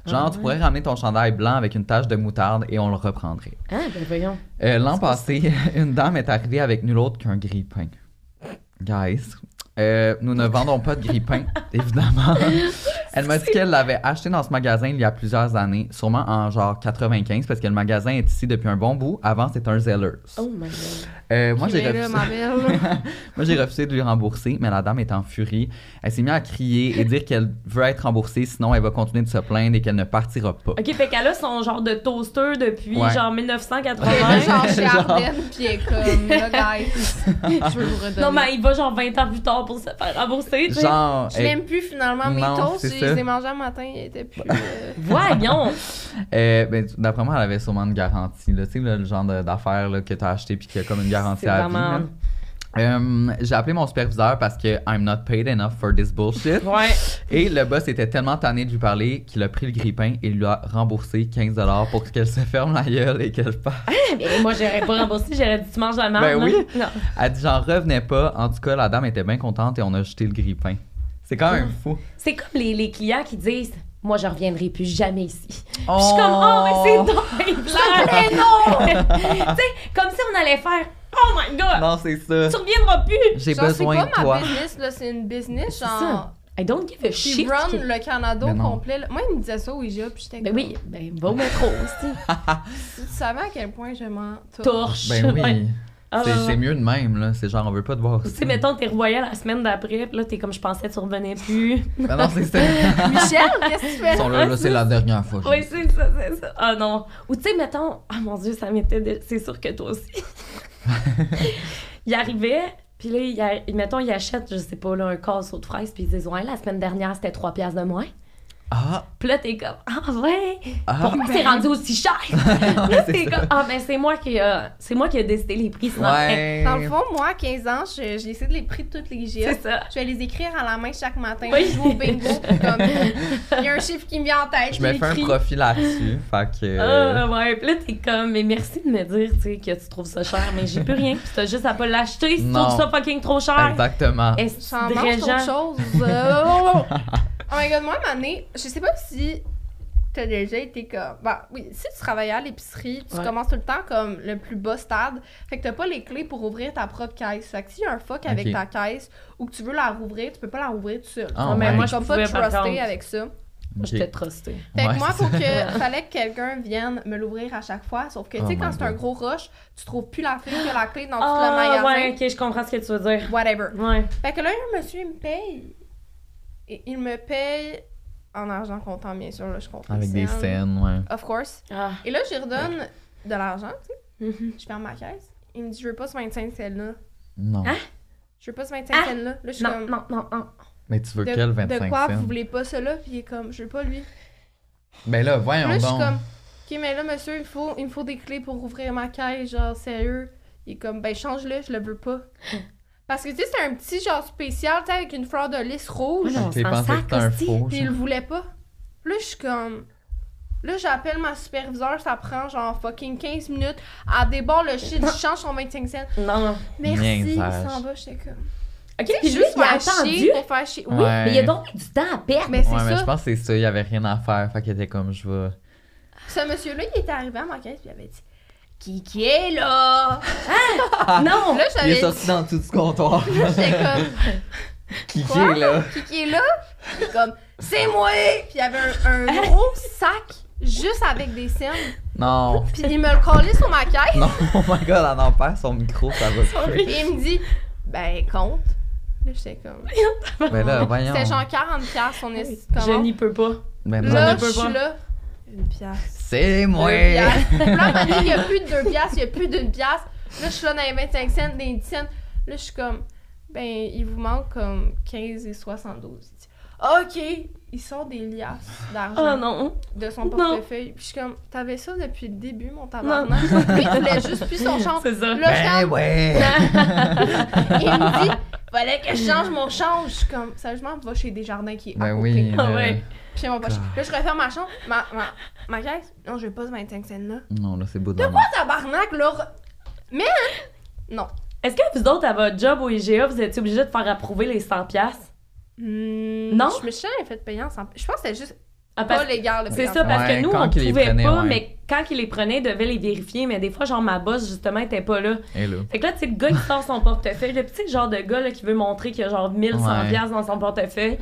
Genre, Ah tu ouais. pourrais ramener ton chandail blanc avec une tache de moutarde et on le reprendrait. Ah, ben voyons. Euh, L'an passé, [laughs] une dame est arrivée avec nul autre qu'un grille-pain. Guys, euh, nous ne vendons pas de grille-pain, [laughs] évidemment. [laughs] Elle m'a dit qu'elle l'avait acheté dans ce magasin il y a plusieurs années, sûrement en genre 95, parce que le magasin est ici depuis un bon bout. Avant, c'était un Zellers. Oh my god. Euh, moi, j'ai refusé... [laughs] Moi, j'ai refusé de lui rembourser, mais la dame est en furie. Elle s'est mise à crier et dire qu'elle veut être remboursée, sinon elle va continuer de se plaindre et qu'elle ne partira pas. Ok, fait qu'elle a son genre de toaster depuis Ouais. genre Elle est 1980. là, genre chez pis elle est comme, là, guys, je veux vous redonner. Non, mais il va genre 20 ans plus tard pour se faire rembourser. Genre, Je elle- l'aime plus finalement. Mes Non, toasts, je ça. les ai mangés un matin, ils étaient plus. [laughs] euh, Voyons! euh, ben, d'après moi, elle avait sûrement une garantie. Là. Tu sais, le genre d'affaires que tu as acheté puis qui a comme une garantie à vie. vraiment- là. Euh, j'ai appelé mon superviseur parce que I'm not paid enough for this bullshit. Ouais. Et le boss était tellement tanné de lui parler qu'il a pris le grippin et lui a remboursé 15$ pour qu'elle se ferme la gueule et qu'elle parte. Mais moi, j'aurais pas remboursé, j'aurais dit tu manges la merde. Ben oui. Non. Elle dit j'en revenais pas. En tout cas, la dame était bien contente et on a jeté le grippin. C'est quand même fou. C'est comme les, les clients qui disent Moi, je reviendrai plus jamais ici. Puis Je suis Oh. comme Oh, mais c'est donc [laughs] mais non! [laughs] tu sais, comme si on allait faire Oh my god! Non, c'est ça. Tu reviendras plus! J'ai besoin c'est de pas toi. ma business, là, c'est une business, C'est genre. ça. I don't give a shit. run qui- le Canada complet. Moi, il me disait ça au IGA, puis j'étais Ben oui, ben va au métro [laughs] tu savais à quel point je m'en Torche. Ben oui. Ouais. Ah, C'est c'est mieux de même, là. C'est genre, on veut pas te voir. Tu sais, mettons, t'es revoyé la semaine d'après, puis là, t'es comme je pensais, tu revenais plus. [laughs] Ben non, c'est ça. [laughs] Michel, qu'est-ce que tu fais? Ils sont là, là, c'est la dernière fois. Oui, c'est ça, c'est ça. Ah non. Ou tu sais, mettons, ah mon Dieu, ça m'était. C'est sûr que toi aussi. [laughs] il arrivait, puis là, il, mettons, il achète, je sais pas, là, un casseau de fraises, puis il disait, ouais, la semaine dernière, c'était 3 piastres de moins. Ah, Puis là, t'es comme, ah ouais, ah. pourquoi c'est rendu aussi cher? [laughs] Ouais, là, c'est t'es comme, ah ben c'est moi qui a, c'est moi qui a décidé les prix. sinon Ouais. Dans le fond, moi, à 15 ans, je- j'ai essayé de les prix de toutes les IGA. C'est ça. Je vais les écrire à la main chaque matin. Oui. Je joue au bingo. puis comme, il y a un chiffre qui me vient en tête. Je me fais un profit là-dessus. Fait que. euh, Ah ouais, puis là, t'es comme, mais merci de me dire, tu sais, que tu trouves ça cher, mais j'ai plus rien, puis t'as juste à pas l'acheter si tu trouves ça fucking trop cher. Exactement. Est-ce que mange Régent- autre chose. Euh, [laughs] oh, oh, oh. oh my god, moi, à un moment donné, je sais pas si t'as déjà été comme. Bah oui, si tu travaillais à l'épicerie, tu Ouais. commences tout le temps comme le plus bas stade. Fait que t'as pas les clés pour ouvrir ta propre caisse. Fait que s'il y a un fuck avec ta caisse ou que tu veux la rouvrir, tu peux pas la rouvrir tout seul. Ouais. peux Moi, je comme pas truster avec ça. Moi, Ok. j'étais trustée. Fait Ouais, que moi, faut que [laughs] fallait que quelqu'un vienne me l'ouvrir à chaque fois. Sauf que, tu Oh sais, my quand c'est un gros rush, tu trouves plus la clé que la clé dans tout le Ah, magasin. ouais, ok, je comprends ce que tu veux dire. Whatever. Ouais. Fait que là, un monsieur, il me paye. Et il me paye en argent comptant, bien sûr. Là, je compte Avec des scènes. ouais. Of course. Ah. Et là, je lui redonne de l'argent, tu sais. Mhm. Je ferme ma caisse. Il me dit, je veux pas ce 25 cents-là. Non. Hein? Je veux pas ce 25 Ah! cents-là. Là, je suis Non, comme, non, non, non. Mais tu veux de, quel de 25 quoi cents? vous voulez pas cela? Puis il est comme, je veux pas lui. Ben là, voyons Là, je suis comme, ok, mais là, monsieur, il, faut, il me faut des clés pour ouvrir ma caisse, genre, sérieux. Il est comme, ben, change-le, je le veux pas. [laughs] Parce que, tu sais, c'est un petit genre spécial, tu sais, avec une fleur de lys rouge. S'en pensé que sac, c'était un faux. Puis il le voulait pas. Là, je suis comme. Là, j'appelle ma superviseure, ça prend genre fucking 15 minutes. Elle débarre le shit, je change son 25 cents. [laughs] Non, non. Merci, il s'en va, j'étais comme. Ok, puis lui, juste il a faire attendu. pour faire chier. Oui, Ouais. Mais il y a donc du temps à perdre. mais c'est Ouais, mais ça. je pense que c'est ça, il y avait rien à faire. Fait qu'il était comme, je vais. Ce monsieur-là, il était arrivé à ma caisse, puis il avait dit Qui qui est là? [laughs] Non! Là, Il j'avais est dit. sorti dans tout du comptoir. J'étais comme [laughs] Qui est là? Qui qui est là? Il est comme C'est moi Puis il y avait un, un gros sac juste avec des scènes. Non. Puis il me le collait sur ma caisse. Non, oh my god, elle en perd son micro, ça va plus. Il me dit Ben, compte. Là, j'étais comme. [laughs] Ben là, voyons. C'était genre 40 piastres son esti de Je n'y peux pas. Ben non. Là, je peux suis pas. là. Une piastre. C'est moi. Deux piastres. Puis [laughs] là, à il n'y a plus de deux piastres, il n'y a plus d'une piastre. Là, je suis là dans les 25 cents, dans les 10 cents. Là, je suis comme, ben, il vous manque comme 15 et 72. Il dit, OK, il sort des liasses d'argent Oh non. de son Non. portefeuille. Puis je suis comme, t'avais ça depuis le début, mon tabarnak. Lui, [laughs] il voulait juste plus son [laughs] change. C'est ça. Là, Ben comme- ouais! il me dit, fallait que je change mon change. Je suis comme, sérieusement, va chez Desjardins qui est à Ben côté. oui. Ah ouais. Mon poche. Là, je referme ma chambre, ma, ma, ma caisse. Non, j'ai pas ce 25 cents là. Non, là, c'est beau de De quoi, tabarnak, là? Mais, non. Est-ce que vous autres, à votre job au IGA, vous étiez obligés de faire approuver les 100$? piastres? Hmm, Non? Je me suis jamais fait payer en sans- Je pense que c'était juste Ah, pas légal. de C'est ça, parce Ouais, que nous, on pouvait pas, ouais. mais quand ils les prenaient, ils devaient les vérifier. Mais des fois, genre, ma boss, justement, était pas là. Et là. Fait que là, tu sais, le gars, il sort son portefeuille. Le petit genre de gars là, qui veut montrer qu'il y a genre 1100$ Ouais. dans son portefeuille.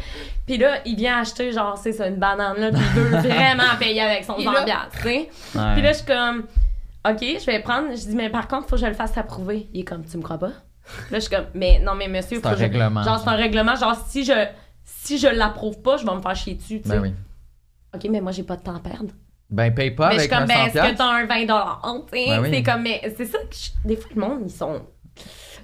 Puis là, il vient acheter, genre, c'est ça, une banane, là. Puis il veut vraiment [laughs] payer avec son Il 100$, a- piastres, tu sais. Puis là, je suis comme, OK, je vais prendre. Je dis, mais par contre, faut que je le fasse approuver. Il est comme, tu me crois pas? Là, je suis comme, mais non, mais monsieur, C'est faut un que je- règlement. Genre, c'est un règlement. Genre, si je, si je l'approuve pas, je vais me faire chier dessus, tu sais. Ben oui. OK, mais moi, j'ai pas de temps à perdre. Ben, paye pas mais je suis avec comme, un ben, 100 est-ce que t'as un 20 tu sais? Ben oui. C'est comme, mais c'est ça que je- des fois, le monde, ils sont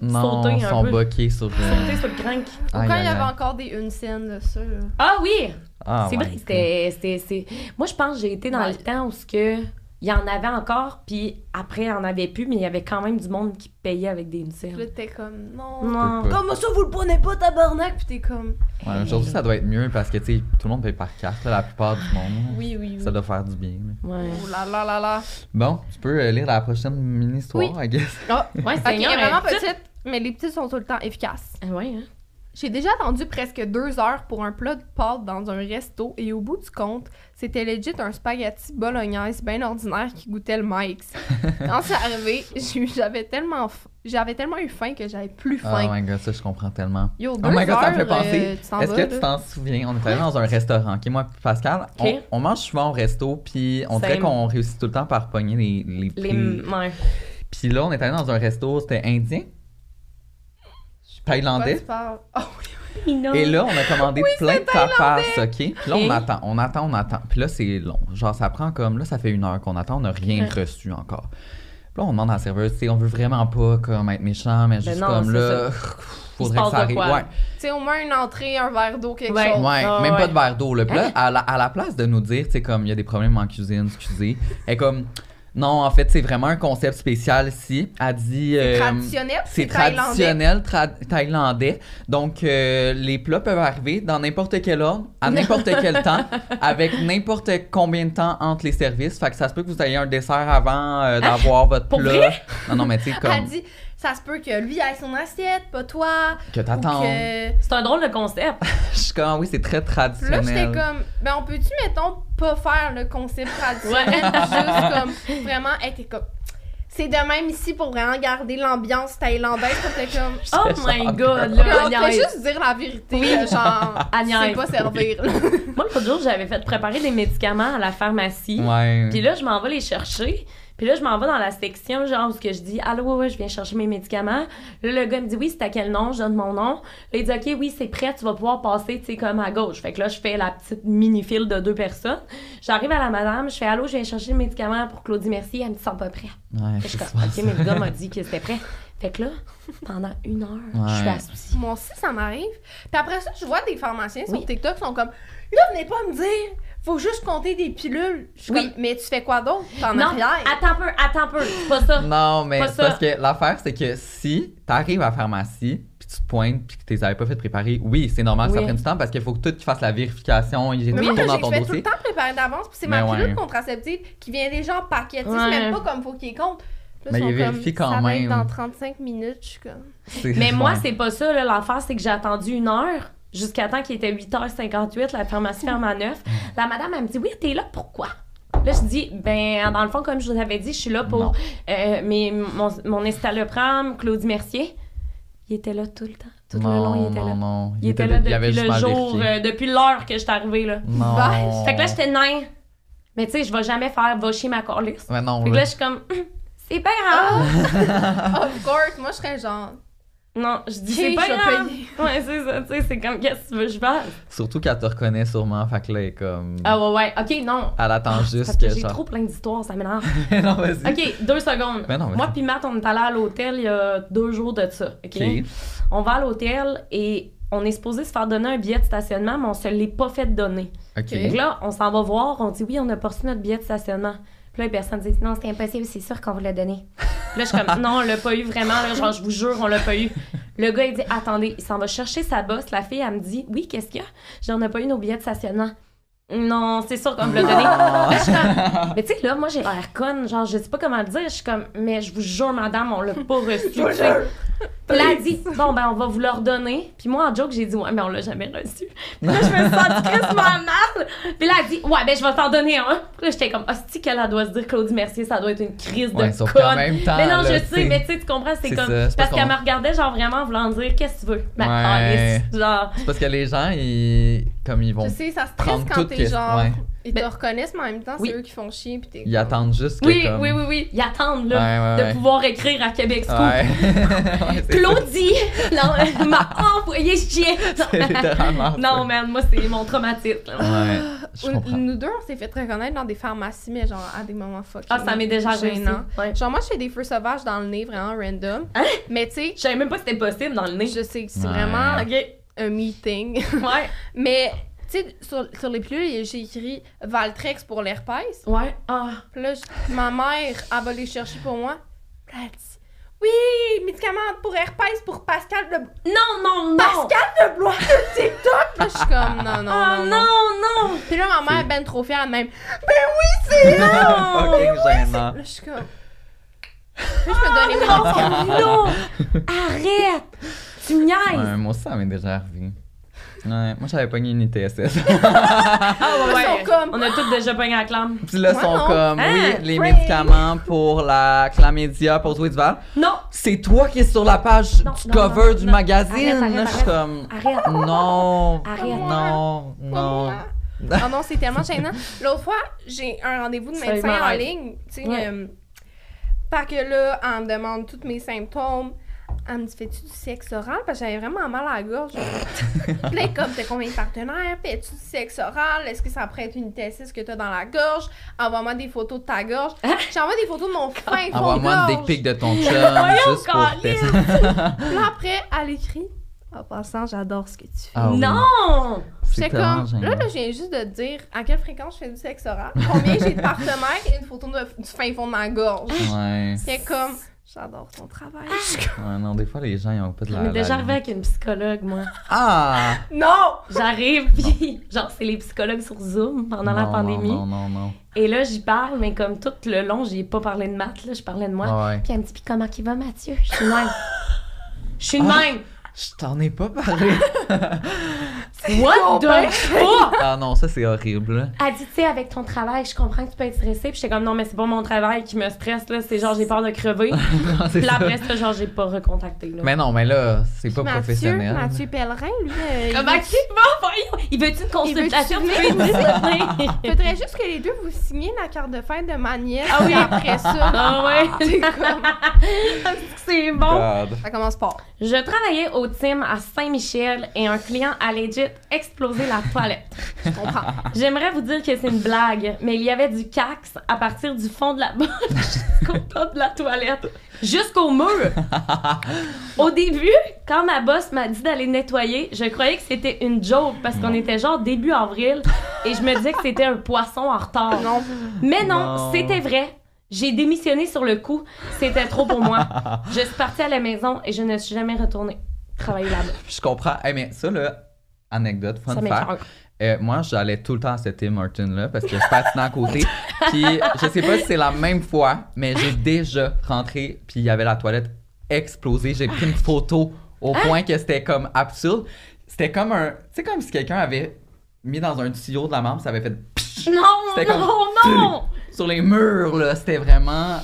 Non, sauter ils sont boqués sur... sautés sur le crank. Ou quand il y avait encore des une scène de ça, là. Ah oui! Ah, c'est ouais. vrai, c'était, c'était, c'est... Moi, je pense que j'ai été dans le temps où ce que il y en avait encore, puis après, il y en avait plus, mais il y avait quand même du monde qui payait avec des Puis là, t'es comme, non. Non. Comment ça, vous le prenez pas, tabarnak? Puis t'es comme, Ouais, Aujourd'hui, ça doit être mieux parce que, tu sais, tout le monde paye par carte, là, la plupart du monde. oui, [laughs] oui, oui. Ça doit faire du bien. là. Ouais. Oh là là là là. Bon, tu peux euh, lire la prochaine mini-histoire, Oui. I guess. Ah, Ouais, ok, Seigneur, elle est vraiment petite- petite, mais les petites sont tout le temps efficaces. Ah ouais, hein? J'ai déjà attendu presque deux heures pour un plat de pâtes dans un resto et au bout du compte, c'était legit un spaghetti bolognaise bien ordinaire qui goûtait le Mike's. [laughs] Quand c'est arrivé, j'avais tellement, f- j'avais tellement eu faim que j'avais plus Oh faim. my god, ça, je comprends tellement. Yo, deux Oh my god, ça me fait heures, penser. euh, Est-ce que tu t'en souviens? On est allé dans un restaurant, ok? Moi, puis Pascal, Ok. on, on mange souvent au resto, puis on dirait qu'on réussit tout le temps par pogner les, les Les... prix. Ouais. Puis là, on est allé dans un resto, c'était indien, thaïlandais. Oh, Et là, on a commandé plein de tapas, OK? Puis là, on attend, on attend, on attend. Puis là, c'est long. Genre, ça prend comme... Là, ça fait une heure qu'on attend, on n'a rien reçu encore. Puis là, on demande à la serveuse, tu sais, on veut vraiment pas comme être méchant, mais juste Ben non, comme là... Il Faudrait que ça arrive. Ouais. Tu sais, au moins une entrée, un verre d'eau, quelque Ouais. chose. Ouais, Ah, même ouais. pas de verre d'eau. Là. Puis là, à la, à la place de nous dire, tu sais, comme il y a des problèmes en cuisine, excusez, elle est comme, non, en fait, c'est vraiment un concept spécial ici. Elle dit. C'est euh, traditionnel, C'est traditionnel tra- thaïlandais. Donc, euh, les plats peuvent arriver dans n'importe quel ordre, à n'importe [laughs] quel temps, avec n'importe combien de temps entre les services. Fait que ça se peut que vous ayez un dessert avant euh, d'avoir [laughs] votre Pour plat. vrai? Non, non, mais tu sais, comme. Elle dit, ça se peut que lui ait son assiette, pas toi. Que t'attends. que... C'est un drôle de concept. [laughs] Je suis comme, oui, c'est très Puis là, traditionnel. j'étais comme, ben on peut-tu, mettons, pas faire le concept traditionnel, [laughs] juste comme, vraiment, être comme, c'est de même ici pour vraiment garder l'ambiance thaïlandaise, t'es comme, Oh my god, là, on Agnès. juste dire la vérité, que genre, [laughs] c'est pas servir. Moi, l'autre jour, j'avais fait préparer des médicaments à la pharmacie. Ouais. Puis là, je m'en vais les chercher. Puis là, je m'en vais dans la section, genre, où ce que je dis, allô, ouais, ouais, je viens chercher mes médicaments. Là, le gars me dit, oui, c'est à quel nom? Je donne mon nom. Là, il dit, OK, oui, c'est prêt, tu vas pouvoir passer, tu sais, comme à gauche. Fait que là, je fais la petite mini-file de deux personnes. J'arrive à la madame, je fais, allô, je viens chercher le médicament pour Claudie Mercier. Elle me dit, sens pas prêt. Ouais, je suis comme. OK, mais le gars m'a dit que c'était prêt. Fait que là, pendant une heure, je suis assoucie. Moi aussi, ça m'arrive. Puis après ça, je vois des pharmaciens sur. TikTok qui sont comme, là, venez pas me dire, faut juste compter des pilules. Je suis Oui. comme, mais tu fais quoi d'autre en Non, arrière? attends un peu, attends un peu. C'est pas ça. Non, mais Pas c'est ça. parce que l'affaire, c'est que si t'arrives à la pharmacie, puis tu te pointes, puis que tu les avais pas fait préparer, oui, c'est normal que ça Oui. prenne du temps parce qu'il faut que tout tu fasses la vérification, moi, dans j'ai ton fait tout dossier. le temps préparer d'avance, puis c'est ma pilule ouais. contraceptive qui vient déjà en paquet. Tu sais, Ouais. C'est même pas comme faut qu'il compte. Là, Mais ils il sont vérifie comme, quand ça va être même. dans 35 minutes, je suis comme... Mais [laughs] moi, c'est pas ça. L'affaire, c'est que j'ai attendu une heure jusqu'à temps qu'il était 8h58, la pharmacie ferme à 9. La madame, elle me dit Oui, t'es là, pourquoi? Là, je dis Ben, dans le fond, comme je vous avais dit, je suis là pour euh, mes, mon, mon estalopram, Claudie Mercier. Il était là tout le temps. Tout le long, il était non, là. non, Il, était là depuis le jour, euh, depuis l'heure que je suis arrivée, là. Non. Vache. Fait que là, j'étais nain. Mais tu sais, je vais jamais faire va chier ma corlisse. Ouais, non, Fait que là. je suis comme [clears throat] C'est pas grave. [laughs] [laughs] of course, moi, je serais genre... Non, je dis c'est pas grave. Ouais, c'est ça, tu sais, c'est comme qu'est-ce que tu veux que je fasse? Surtout qu'elle te reconnaît sûrement, fait que là, elle est comme. Ah ouais, ouais, ok, non. Elle attend Parce juste que que j'ai trop plein d'histoires, ça m'énerve. [laughs] non, vas-y. ok, deux secondes. Ben non, vas-y. Moi puis Matt, on est allé à l'hôtel il y a deux jours de ça, ok? On va à l'hôtel et on est supposé se faire donner un billet de stationnement, mais on se l'est pas fait donner. OK. Que là, on s'en va voir, on dit oui, on a pas reçu notre billet de stationnement. Là, les personnes disent non, c'est impossible, c'est sûr qu'on vous l'a donné. Là, je suis comme non, on l'a pas eu vraiment, là, genre, je vous jure, on l'a pas eu. Le gars, il dit attendez, il s'en va chercher sa bosse. La fille, elle me dit oui, qu'est-ce qu'il y a? Je dis on n'a pas eu nos billets de stationnement. Non, c'est sûr qu'on me l'a donné. Suis [laughs] comme, mais tu sais, là, moi, j'ai l'air conne. Genre, je sais pas comment le dire. Je suis comme, mais je vous jure, madame, on l'a pas reçu. tu sais. Puis là, elle dit, bon, ben, on va vous le redonner. Puis moi, en joke, j'ai dit, ouais, mais on l'a jamais reçu. Puis là, je me [laughs] sens crissement mal. Puis là, elle dit, ouais, ben, je vais t'en donner un. Puis là, j'étais comme, hostie, qu'elle elle doit se dire, Claudie Mercier, ça doit être une crise Ouais, de sauf conne. qu'en même temps, mais non, là, je sais, mais tu sais, tu comprends, c'est c'est comme. ça, c'est parce parce qu'elle qu'on- me regardait, genre, vraiment, en voulant dire, qu'est-ce que tu veux? Ben, Ouais. genre. C'est parce que les gens, ils, comme ils vont. Tu sais, ça stresse quand t'es genre. ouais. Ils te Ben- reconnaissent, mais en même temps, Oui. c'est eux qui font chier. Puis t'es Ils attendent juste que. Oui, comme- oui, oui, oui. Ils attendent, là, Ouais, ouais, de pouvoir écrire à Québec Scoop. Ouais. [laughs] Ouais, c'est Claudie, [laughs] m'a envoyé chier. [laughs] Non, man, moi, c'est mon traumatisme. Ouais, je Nous- deux, on s'est fait reconnaître dans des pharmacies, mais genre à des moments fucking Ah, ça m'est déjà arrivé. Genre, moi, je fais des feux sauvages dans le nez, vraiment random. Hein? Mais tu sais, Je savais même pas que c'était possible dans le nez. je sais c'est Ouais. vraiment Ok. Un meeting. [laughs] Ouais. mais, tu sais, sur, sur les pilules, j'ai écrit Valtrex pour l'herpès. Ouais. Ah. Puis là, je- ma mère, elle va les chercher pour moi. Puis elle dit Oui, médicaments pour herpès pour Pascal de. Non, non, non. Pascal de Blois de TikTok! Là, je suis comme Non, non, Ah, non, non, non. Puis là, ma mère, ben trop fière, elle même Ben oui, c'est Non. Fucking [laughs] gênant. Là, je suis comme. Là, je me donnais mes médicaments. Non. [laughs] Arrête. Tu me niaises. Ouais, moi aussi, ça m'est déjà arrivé. Ouais, moi, j'avais pogné une ITSS. [laughs] Ah, ouais, Ils ouais. sont comme- On a tous déjà pogné la clame. Puis là, Ouais, sont non. comme, Hein? oui, les médicaments pour la chlamydia, pour du Val. Non. C'est toi qui es sur la page Non, du non, cover non, du non. magazine. Arrête, arrête, là, je suis comme, Arrête. non, Arrête. non, non. Ah non, c'est tellement gênant. L'autre fois, j'ai un rendez-vous de médecin en ligne. Tu sais, Ouais. euh, fait que là, elle me demande tous mes symptômes. Elle me dit Fais-tu du sexe oral? Parce que j'avais vraiment mal à la gorge. [laughs] Puis là, comme T'as combien de partenaires? Fais-tu du sexe oral? Est-ce que ça pourrait être une ITSS que t'as dans la gorge? Envoie-moi des photos de ta gorge. J'envoie des photos de mon fin fond de Envoie-moi une gorge. dick pic de ton [laughs] chum, juste pour tester. Puis là, après, elle écrit En passant, j'adore ce que tu fais. Ah oui. Non. C'est J'étais comme, là, là, je viens juste de te dire à quelle fréquence je fais du sexe oral, combien j'ai de [laughs] partenaires et une photo de- du fin fond de ma gorge? Ouais. C'est comme, j'adore ton travail. Ouais, non, des fois, les gens, ils ont pas de la. m'est déjà arrivé avec une psychologue, moi. Ah! Non! J'arrive, [laughs] puis genre, c'est les psychologues sur Zoom pendant la pandémie. Non, non, non, non. Et là, j'y parle, mais comme tout le long, j'ai pas parlé de maths, là, je parlais de moi. Ah ouais. Puis elle me dit, puis comment qu'il va, Mathieu? Je suis de même. Je suis de Ah. même. Je t'en ai pas parlé. [laughs] What the fuck? ah non, ça, c'est horrible. Elle dit, tu sais, avec ton travail, je comprends que tu peux être stressée. Puis j'étais comme, non, mais c'est pas mon travail qui me stresse, là. C'est genre, j'ai peur de crever. [laughs] C'est Puis là, ça. après ça, genre, j'ai pas recontacté, là. Mais non, mais là, c'est pas Mathieu, professionnel. Mathieu Pellerin, lui, euh, il Comment veut-? Il veut-tu une consultation? Il venir? [laughs] faudrait juste que les deux vous signiez la carte de fête de ma nièce. Ah oui. après ça, Ah ouais. [laughs] c'est comme, c'est bon. God. ça commence pas. Je travaillais au team à Saint-Michel et un client a legit explosé la toilette. Je comprends. J'aimerais vous dire que c'est une blague, mais il y avait du cax à partir du fond de la bouche [laughs] jusqu'au top de la toilette, jusqu'au mur. Au début, quand ma boss m'a dit d'aller nettoyer, je croyais que c'était une joke parce qu'on était genre début avril et je me disais que c'était un poisson en retard. Non. Mais non, Non. c'était vrai. J'ai démissionné sur le coup. C'était trop pour moi. Je suis partie à la maison et je ne suis jamais retournée travailler là-bas. Je comprends. Hey, mais ça, là, anecdote, fun fact. Euh, moi, j'allais tout le temps à ce Tim Horton-là parce que je patinais à côté. [laughs] Puis, je sais pas si c'est la même fois, mais j'ai déjà rentré, puis il y avait la toilette explosée. J'ai pris une photo au point que c'était comme absurde. C'était comme un. Tu sais, comme si quelqu'un avait mis dans un tuyau de la marbre, ça avait fait Non, non, comme- non! sur les murs, là. C'était vraiment.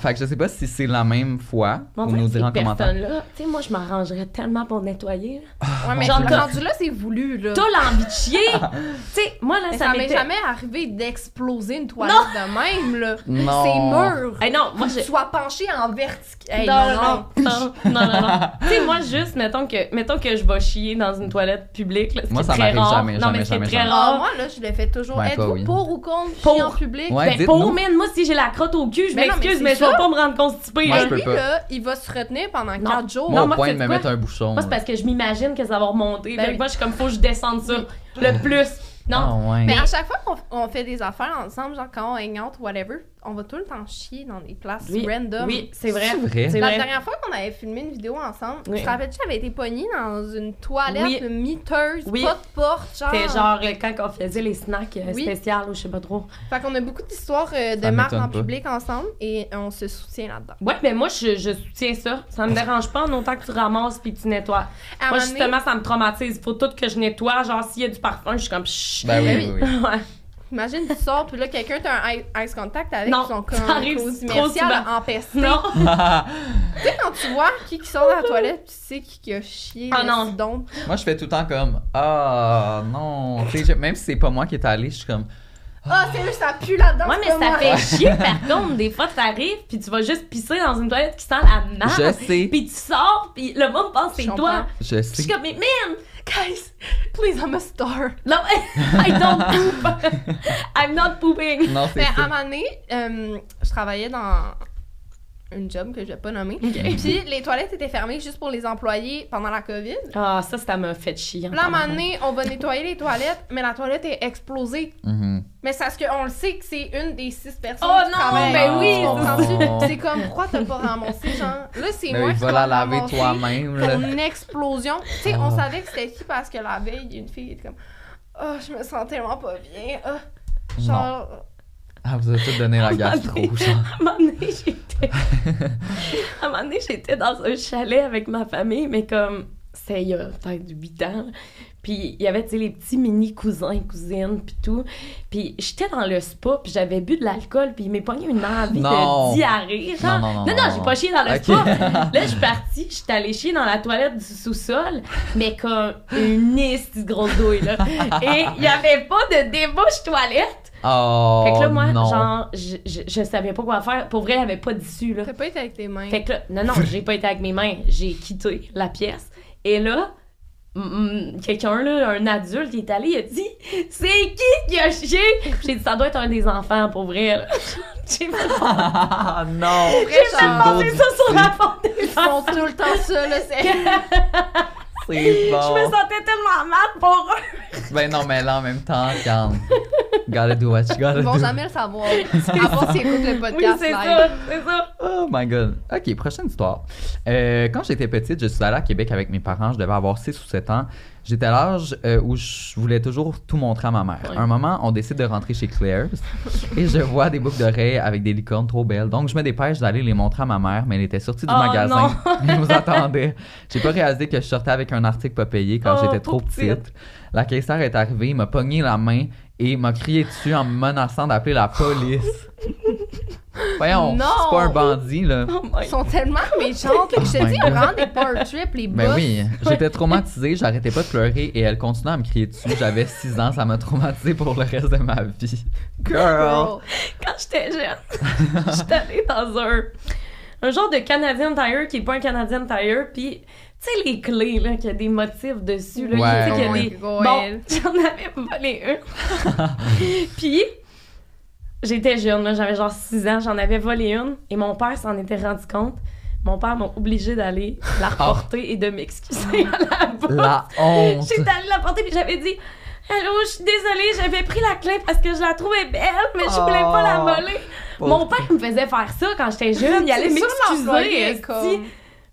Fait que je sais pas si c'est la même fois. Mais on Vous dirait nous que direz en commentaire. personnes-là, tu sais, moi, je m'arrangerais tellement pour nettoyer. là. Ouais, mais Genre, rendu là, c'est voulu, là. T'as l'envie de chier! [laughs] tu sais, moi, là, Mais ça ça m'est jamais arrivé d'exploser une toilette de même, là. Non. C'est mûr. Hey, non, moi, je... tu sois penché en vertical. Hey, non, non, non. non, non, non, non, non. tu sais, moi, juste, mettons que, mettons que je vais chier dans une toilette publique, là, ce Moi, qui ça m'arrive rare. jamais, non, jamais, mais c'est jamais, très jamais. Ah, rare. moi, là, je le fais toujours. Toi, Êtes-vous pour ou contre Pour. chier en public? Ben, pour, man, moi, si j'ai la crotte au cul, je Mais non, mais m'excuse, mais, vas ça? pas me rendre constipée. Moi, là. je peux lui, pas. là, il va se retenir pendant Non. 4 jours. Moi, Non, au moi, point de me mettre un bouchon. Moi, c'est parce que je m'imagine que ça va remonter. Ben moi, je suis comme, faut que je descende ça. Le plus. Non. Ah, ouais. Mais à chaque fois qu'on on fait des affaires ensemble, genre quand on hang out, whatever, on va tout le temps chier dans des places Oui, random. oui, c'est vrai. C'est vrai? C'est La vrai. dernière fois qu'on avait filmé une vidéo ensemble, Oui. tu te rappelles-tu, j'avais été pognée dans une toilette Oui. miteuse, Oui. pas de porte, genre. C'était genre euh, quand on faisait les snacks euh, Oui. spéciales ou je sais pas trop. Fait qu'on a beaucoup d'histoires euh, de marques en pas. public ensemble et on se soutient là-dedans. Ouais, mais moi, je, je soutiens ça. Ça me dérange pas en autant que tu ramasses puis tu nettoies. À moi, justement, ça me traumatise. Faut tout que je nettoie. Genre, s'il y a du parfum, je suis comme chut. Ben oui, Ben oui, oui. [laughs] Ouais. Imagine, tu sors, puis là, quelqu'un t'a un eye, eyes contact avec Non, son comme souvent. empesté. Non. [laughs] Tu sais, quand tu vois qui, qui sort de la toilette, tu sais qui, qui a chié. Ah le non. sidon. Moi, je fais tout le temps comme Ah non. Sais, je- même si c'est pas moi qui est allé, je suis comme Ah, sérieux, ça pue là-dedans. Ouais, mais ça moi. fait [laughs] chier par contre. Des fois, t'arrives puis tu vas juste pisser dans une toilette qui sent la marde. Je sais. Puis tu sors puis le monde pense que Je c'est toi. Je Je sais. suis comme, mais man, Guys, please, I'm a star. no, [laughs] I don't [laughs] poop. I'm not pooping. Non, Mais à un moment donné, euh, je travaillais dans une job que je vais pas nommer. [laughs] Puis les toilettes étaient fermées juste pour les employés pendant la COVID. Ah, ça, ça m'a fait chier. Là, à un moment donné, on va nettoyer les toilettes, mais la toilette est explosée. Mhm. Mais c'est parce qu'on le sait que c'est une des six personnes Oh qui non, travaillent. ben oui, Comprends-tu? c'est ça. C'est comme, pourquoi t'as pas ramassé, genre? Là, c'est Ben moi oui, qui va la laver toi-même, une explosion. Tu sais, on Oh. savait que c'était qui parce que la veille, il y a une fille qui était comme, oh, je me sens tellement pas bien. Ah. Genre, Ah, vous avez tout donné la gastro, genre. À un moment donné, j'étais. [laughs] à un moment donné, j'étais dans un chalet avec ma famille, mais comme. C'était il y a peut-être 8 ans. Puis il y avait, tu sais, les petits mini cousins et cousines, puis tout. Puis j'étais dans le spa, puis j'avais bu de l'alcool, puis il m'est pogné une envie de diarrhée. genre. Non, non, non, non, j'ai pas chié dans le spa. [laughs] Là, je suis partie, j'étais allée chier dans la toilette du sous-sol, mais comme une esti grosse douille, là. Et il y avait pas de débouche toilette. Oh. Fait que là, moi, non. genre, je, je, je savais pas quoi faire. Pour vrai, avait pas d'issue, là. t'as pas été avec tes mains. Fait que là, non, non, j'ai pas été avec mes mains. J'ai quitté la pièce. Et là, quelqu'un, là, un adulte, il est allé, il a dit C'est qui qui a chié J'ai dit Ça doit être un des enfants, pour vrai. [laughs] J'ai fait Ah [laughs] non. J'ai j'ai pensé ça sur la porte des Ils font tout le temps ça, là, c'est... [laughs] C'est Je me sentais tellement mal pour eux. Ben non, mais là, en même temps, regarde. Gotta do what you gotta Ils vont do. jamais le savoir. Part s'ils écoutent le Oui, podcast c'est live. ça, c'est ça. Oh my god. Ok, prochaine histoire. Euh, quand j'étais petite, je suis allée à Québec avec mes parents. Je devais avoir 6 ou 7 ans. J'étais à l'âge euh, où je voulais toujours tout montrer à ma mère. Ouais. À un moment, on décide de rentrer chez Claire's [laughs] et je vois des boucles d'oreilles avec des licornes trop belles. Donc, je me dépêche d'aller les montrer à ma mère, mais elle était sortie du Oh, magasin. [laughs] Elle nous attendait. J'ai pas réalisé que je sortais avec un article pas payé quand Oh, j'étais trop pauvre petite. La caissière est arrivée, m'a pogné la main et m'a crié dessus en me menaçant d'appeler la police. [laughs] Voyons, Non. c'est pas un bandit, là. Oh Ils sont tellement méchantes. Je te my dis, ils rendent des power trips, les boss. Ben oui, j'étais traumatisée, j'arrêtais pas de pleurer et elle continuait à me crier dessus. J'avais 6 ans, ça m'a traumatisé pour le reste de ma vie. Girl! Quand j'étais jeune, [laughs] j'étais allée dans un, un genre de Canadian Tire qui est pas un Canadian Tire, puis tu sais les clés là, qu'il y a des motifs dessus là, Ouais. tu sais qu'il y a Oh des bon, [laughs] j'en avais volé une. [laughs] puis j'étais jeune j'avais genre 6 ans, j'en avais volé une et mon père s'en était rendu compte. Mon père m'a obligé d'aller la reporter et de m'excuser à la bourse. La honte! J'étais allée la porter puis j'avais dit Allô, je suis désolée, j'avais pris la clé parce que je la trouvais belle, mais je voulais pas la Oh. voler. Pauvre Mon père me faisait faire ça quand j'étais jeune. Il allait m'excuser. comme-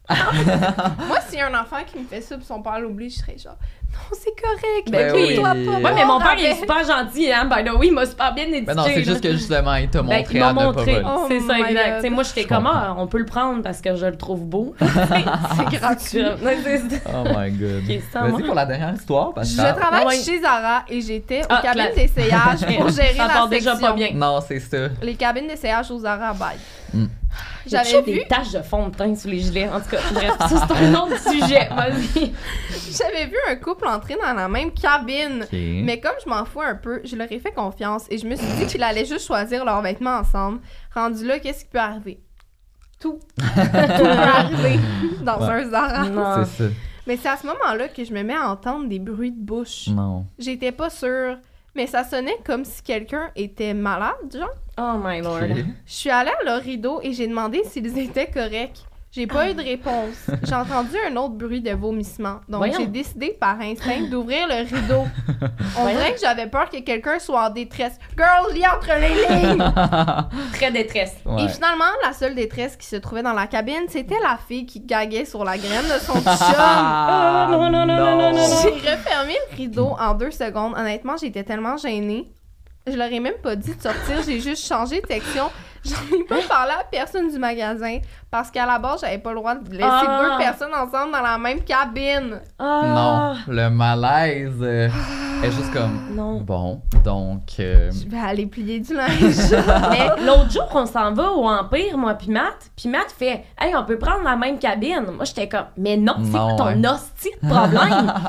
[laughs] Moi, s'il y a un enfant qui me fait ça, puis son père l'oublie, je serais genre, non, c'est correct. Ben oui. toi Oui. pas. Ouais, mais mon père, il est super gentil, hein. By the way, il m'a super bien éduqué. Ben non, c'est juste que justement, il t'a Ben, montré il m'a à ne pas montré. voler. Oh c'est ça, exact. God. Tu sais, moi, j'étais Je comme, ah, on peut le prendre parce que je le trouve beau. [laughs] C'est gratuit. Ouais, c'est ça. Oh my god. Ok, ça, Vas-y pour la dernière histoire, Je Pascal. travaille Ah ouais. chez Zara et j'étais Ah, aux cabines d'essayage pour [laughs] gérer Ça la part déjà section. pas bien. Non, c'est ça. Les cabines d'essayage aux Zara bye. Mm. J'ai J'avais toujours vu, des taches de fond de teint sous les gilets. En tout cas, bref, ça, c'est un autre sujet. [laughs] Vas-y. j'avais vu un couple entrer dans la même cabine. Mais comme je m'en fous un peu, je leur ai fait confiance et je me suis dit qu'ils allaient juste choisir leurs vêtements ensemble. Rendu là, qu'est-ce qui peut arriver? Tout. [laughs] Tout peut arriver dans Ouais. un Zara. Non. C'est ça. Mais c'est à ce moment-là que je me mets à entendre des bruits de bouche. Non. J'étais pas sûre, mais ça sonnait comme si quelqu'un était malade, genre. Oh my lord. Je suis allée à leur rideau et j'ai demandé s'ils étaient corrects. J'ai pas eu de réponse. [laughs] J'ai entendu un autre bruit de vomissement. Donc, j'ai décidé par instinct d'ouvrir le rideau. [laughs] On Voyons. dirait que j'avais peur que quelqu'un soit en détresse. Girl, lis entre les lignes! [laughs] Très détresse. Ouais. Et finalement, la seule détresse qui se trouvait dans la cabine, c'était la fille qui gaguait sur la graine de son chum. Ah, non, non, non, non, non, non, J'ai refermé le rideau en deux secondes. Honnêtement, j'étais tellement gênée. Je leur ai même pas dit de sortir, j'ai juste changé de section. J'en ai pas parlé à personne du magasin parce qu'à la base, j'avais pas le droit de laisser Ah. deux personnes ensemble dans la même cabine. Ah. Non, le malaise euh, est juste comme. Non. Bon, donc. euh, Je vais aller plier du linge. [laughs] Mais l'autre jour, on s'en va au Empire, moi puis Matt. Puis Matt fait Hey, on peut prendre la même cabine. Moi, j'étais comme Mais non, c'est Non, ton ouais. hostie de problème? [laughs]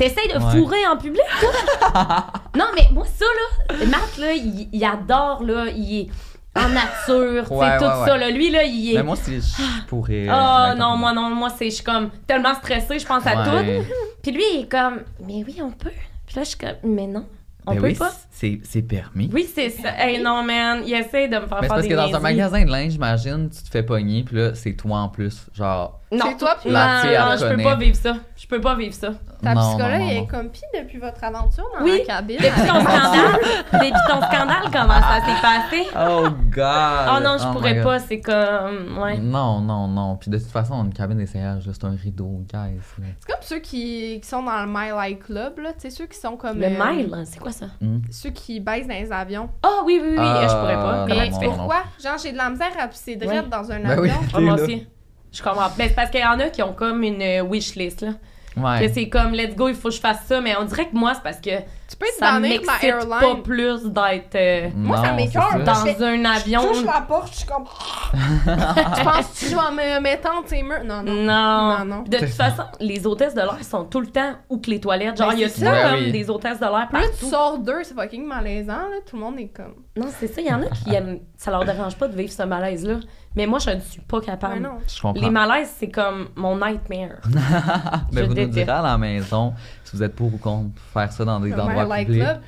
T'essayes de Ouais. fourrer en public, toi? [laughs] non, mais moi, ça, là, Matt, là, il, il adore, là, il est en nature, Ouais, tout ouais, ça, là. Lui, là, il est. Mais moi, si je pourrais. Oh non, moi non, moi c'est je suis comme tellement stressée, je pense à tout. Puis lui il est comme mais oui, on peut. Puis là je suis comme mais non, on Ben peut oui, pas. c'est c'est permis. Oui, c'est ça. Hey non man, il essaie de me faire Mais c'est faire parce des que dans un magasin de linge, j'imagine, tu te fais pogner, puis là, c'est toi en plus. Genre. Non, C'est toi, puis la non, je peux pas vivre ça. Je peux pas vivre ça. Ta non, psychologue est pis depuis votre aventure dans Oui, la cabine. Depuis ton [laughs] scandale, depuis ton scandale, comment ça s'est passé? Oh, God! Oh non, je my pourrais pas, c'est comme ouais. Non, non, non. Puis de toute façon, une cabine d'essayage, juste un rideau, guys. C'est comme ceux qui, qui sont dans le Mile High Club, là. Tu sais, ceux qui sont comme. Le euh, mile, c'est quoi ça? Ceux qui baissent dans les avions. Oh oui, oui, oui, Ah, je pourrais pas. Comment Mais pourquoi? Genre, j'ai de la misère à pisser drette Ouais. dans un Ben avion. oui. Ah, moi aussi. Je comprends. Mais c'est parce qu'il y en a qui ont comme une euh, wish list, là. Ouais. Que c'est comme, let's go, il faut que je fasse ça. Mais on dirait que moi, c'est parce que Tu peux être ça dans m'excite ma pas airline. plus d'être euh, Moi, ça. Je fais- dans un avion. Je touche la porte, je suis comme. [laughs] tu penses que je vais me mettre entre tes murs? Non, non. Non. Non, non. De toute façon, les hôtesses de l'air sont tout le temps où que les toilettes. Genre, Ben, il y a tout ça. comme oui. des hôtesses de l'air Plus tu partout. sors d'eux, c'est fucking malaisant, là. Tout le monde est comme. Non, c'est ça. Il y en a qui aiment. Ça leur dérange pas de vivre ce malaise-là. Mais moi, je ne suis pas capable. Non. Je comprends. Les malaises, c'est comme mon nightmare. [laughs] Mais Je vous nous direz à la maison si vous êtes pour ou contre faire ça dans des Le endroits publics. Club.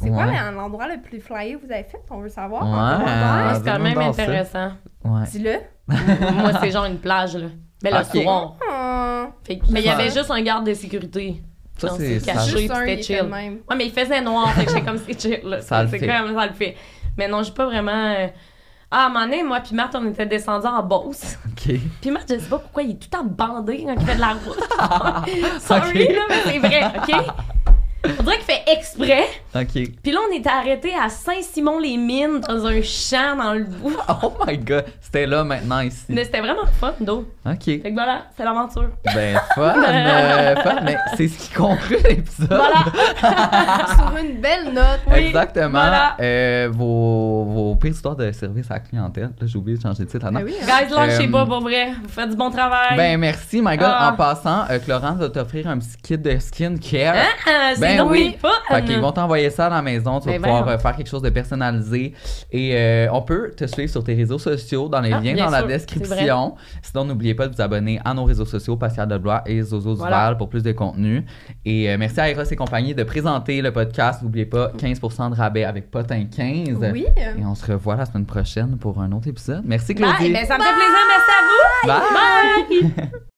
C'est quoi Ouais. l'endroit le plus flyé que vous avez fait? On veut savoir. Ouais. Ah, c'est quand même intéressant. Ouais. Dis-le. [laughs] moi, c'est genre une plage, là. Mais le Ok. soir. Ah. Fait mais il y avait juste un garde de sécurité. Ça, c'est- caché, c'était était chill. même. Ouais, mais il faisait noir, fait que j'étais comme c'est chill, là. Ça le c'est comme ça le fait. Mais non, j'ai pas vraiment. euh, Ah, à un moment donné, moi puis Matt, on était descendus en Beauce. OK. Puis Matt, je sais pas pourquoi il est tout temps bandé quand il fait de la route. [laughs] Sorry, Ok. là, mais c'est vrai, OK? On dirait qu'il fait exprès. OK. Puis là, on était arrêtés à Saint-Simon-les-Mines, dans un champ dans le bout. [laughs] Oh my God. C'était là maintenant ici. Mais c'était vraiment fun, d'eau. OK. Fait que voilà, c'est l'aventure. Ben, [laughs] fun. euh, fun. Mais c'est ce qui conclut l'épisode. Voilà. [laughs] Sur une belle note. Oui, Exactement. voilà. Euh, vos, vos pires histoires de service à la clientèle. Là, j'ai oublié de changer de titre. Attends. Ben oui, hein. Guys, lâchez Euh, pas, pour vrai. Vous faites du bon travail. Ben merci, my God. Ah. En passant, euh, Clorence va t'offrir un petit kit de skincare. Ah, Ben donc oui. Fait qu'ils vont t'envoyer ça à la maison. Tu vas Ben pouvoir euh, faire quelque chose de personnalisé. Et euh, on peut te suivre sur tes réseaux sociaux dans les Ah, liens dans la description. Sinon, n'oubliez pas de vous abonner à nos réseaux sociaux, Pascal Deblois et Zozo Voilà. Duval pour plus de contenu. Et euh, merci à Eros et compagnie de présenter le podcast. N'oubliez pas 15% de rabais avec Potin 15. Oui. Et on se revoit la semaine prochaine pour un autre épisode. Merci Claudie. Bye. Ben, ça me fait plaisir. Merci à vous. Bye. [laughs]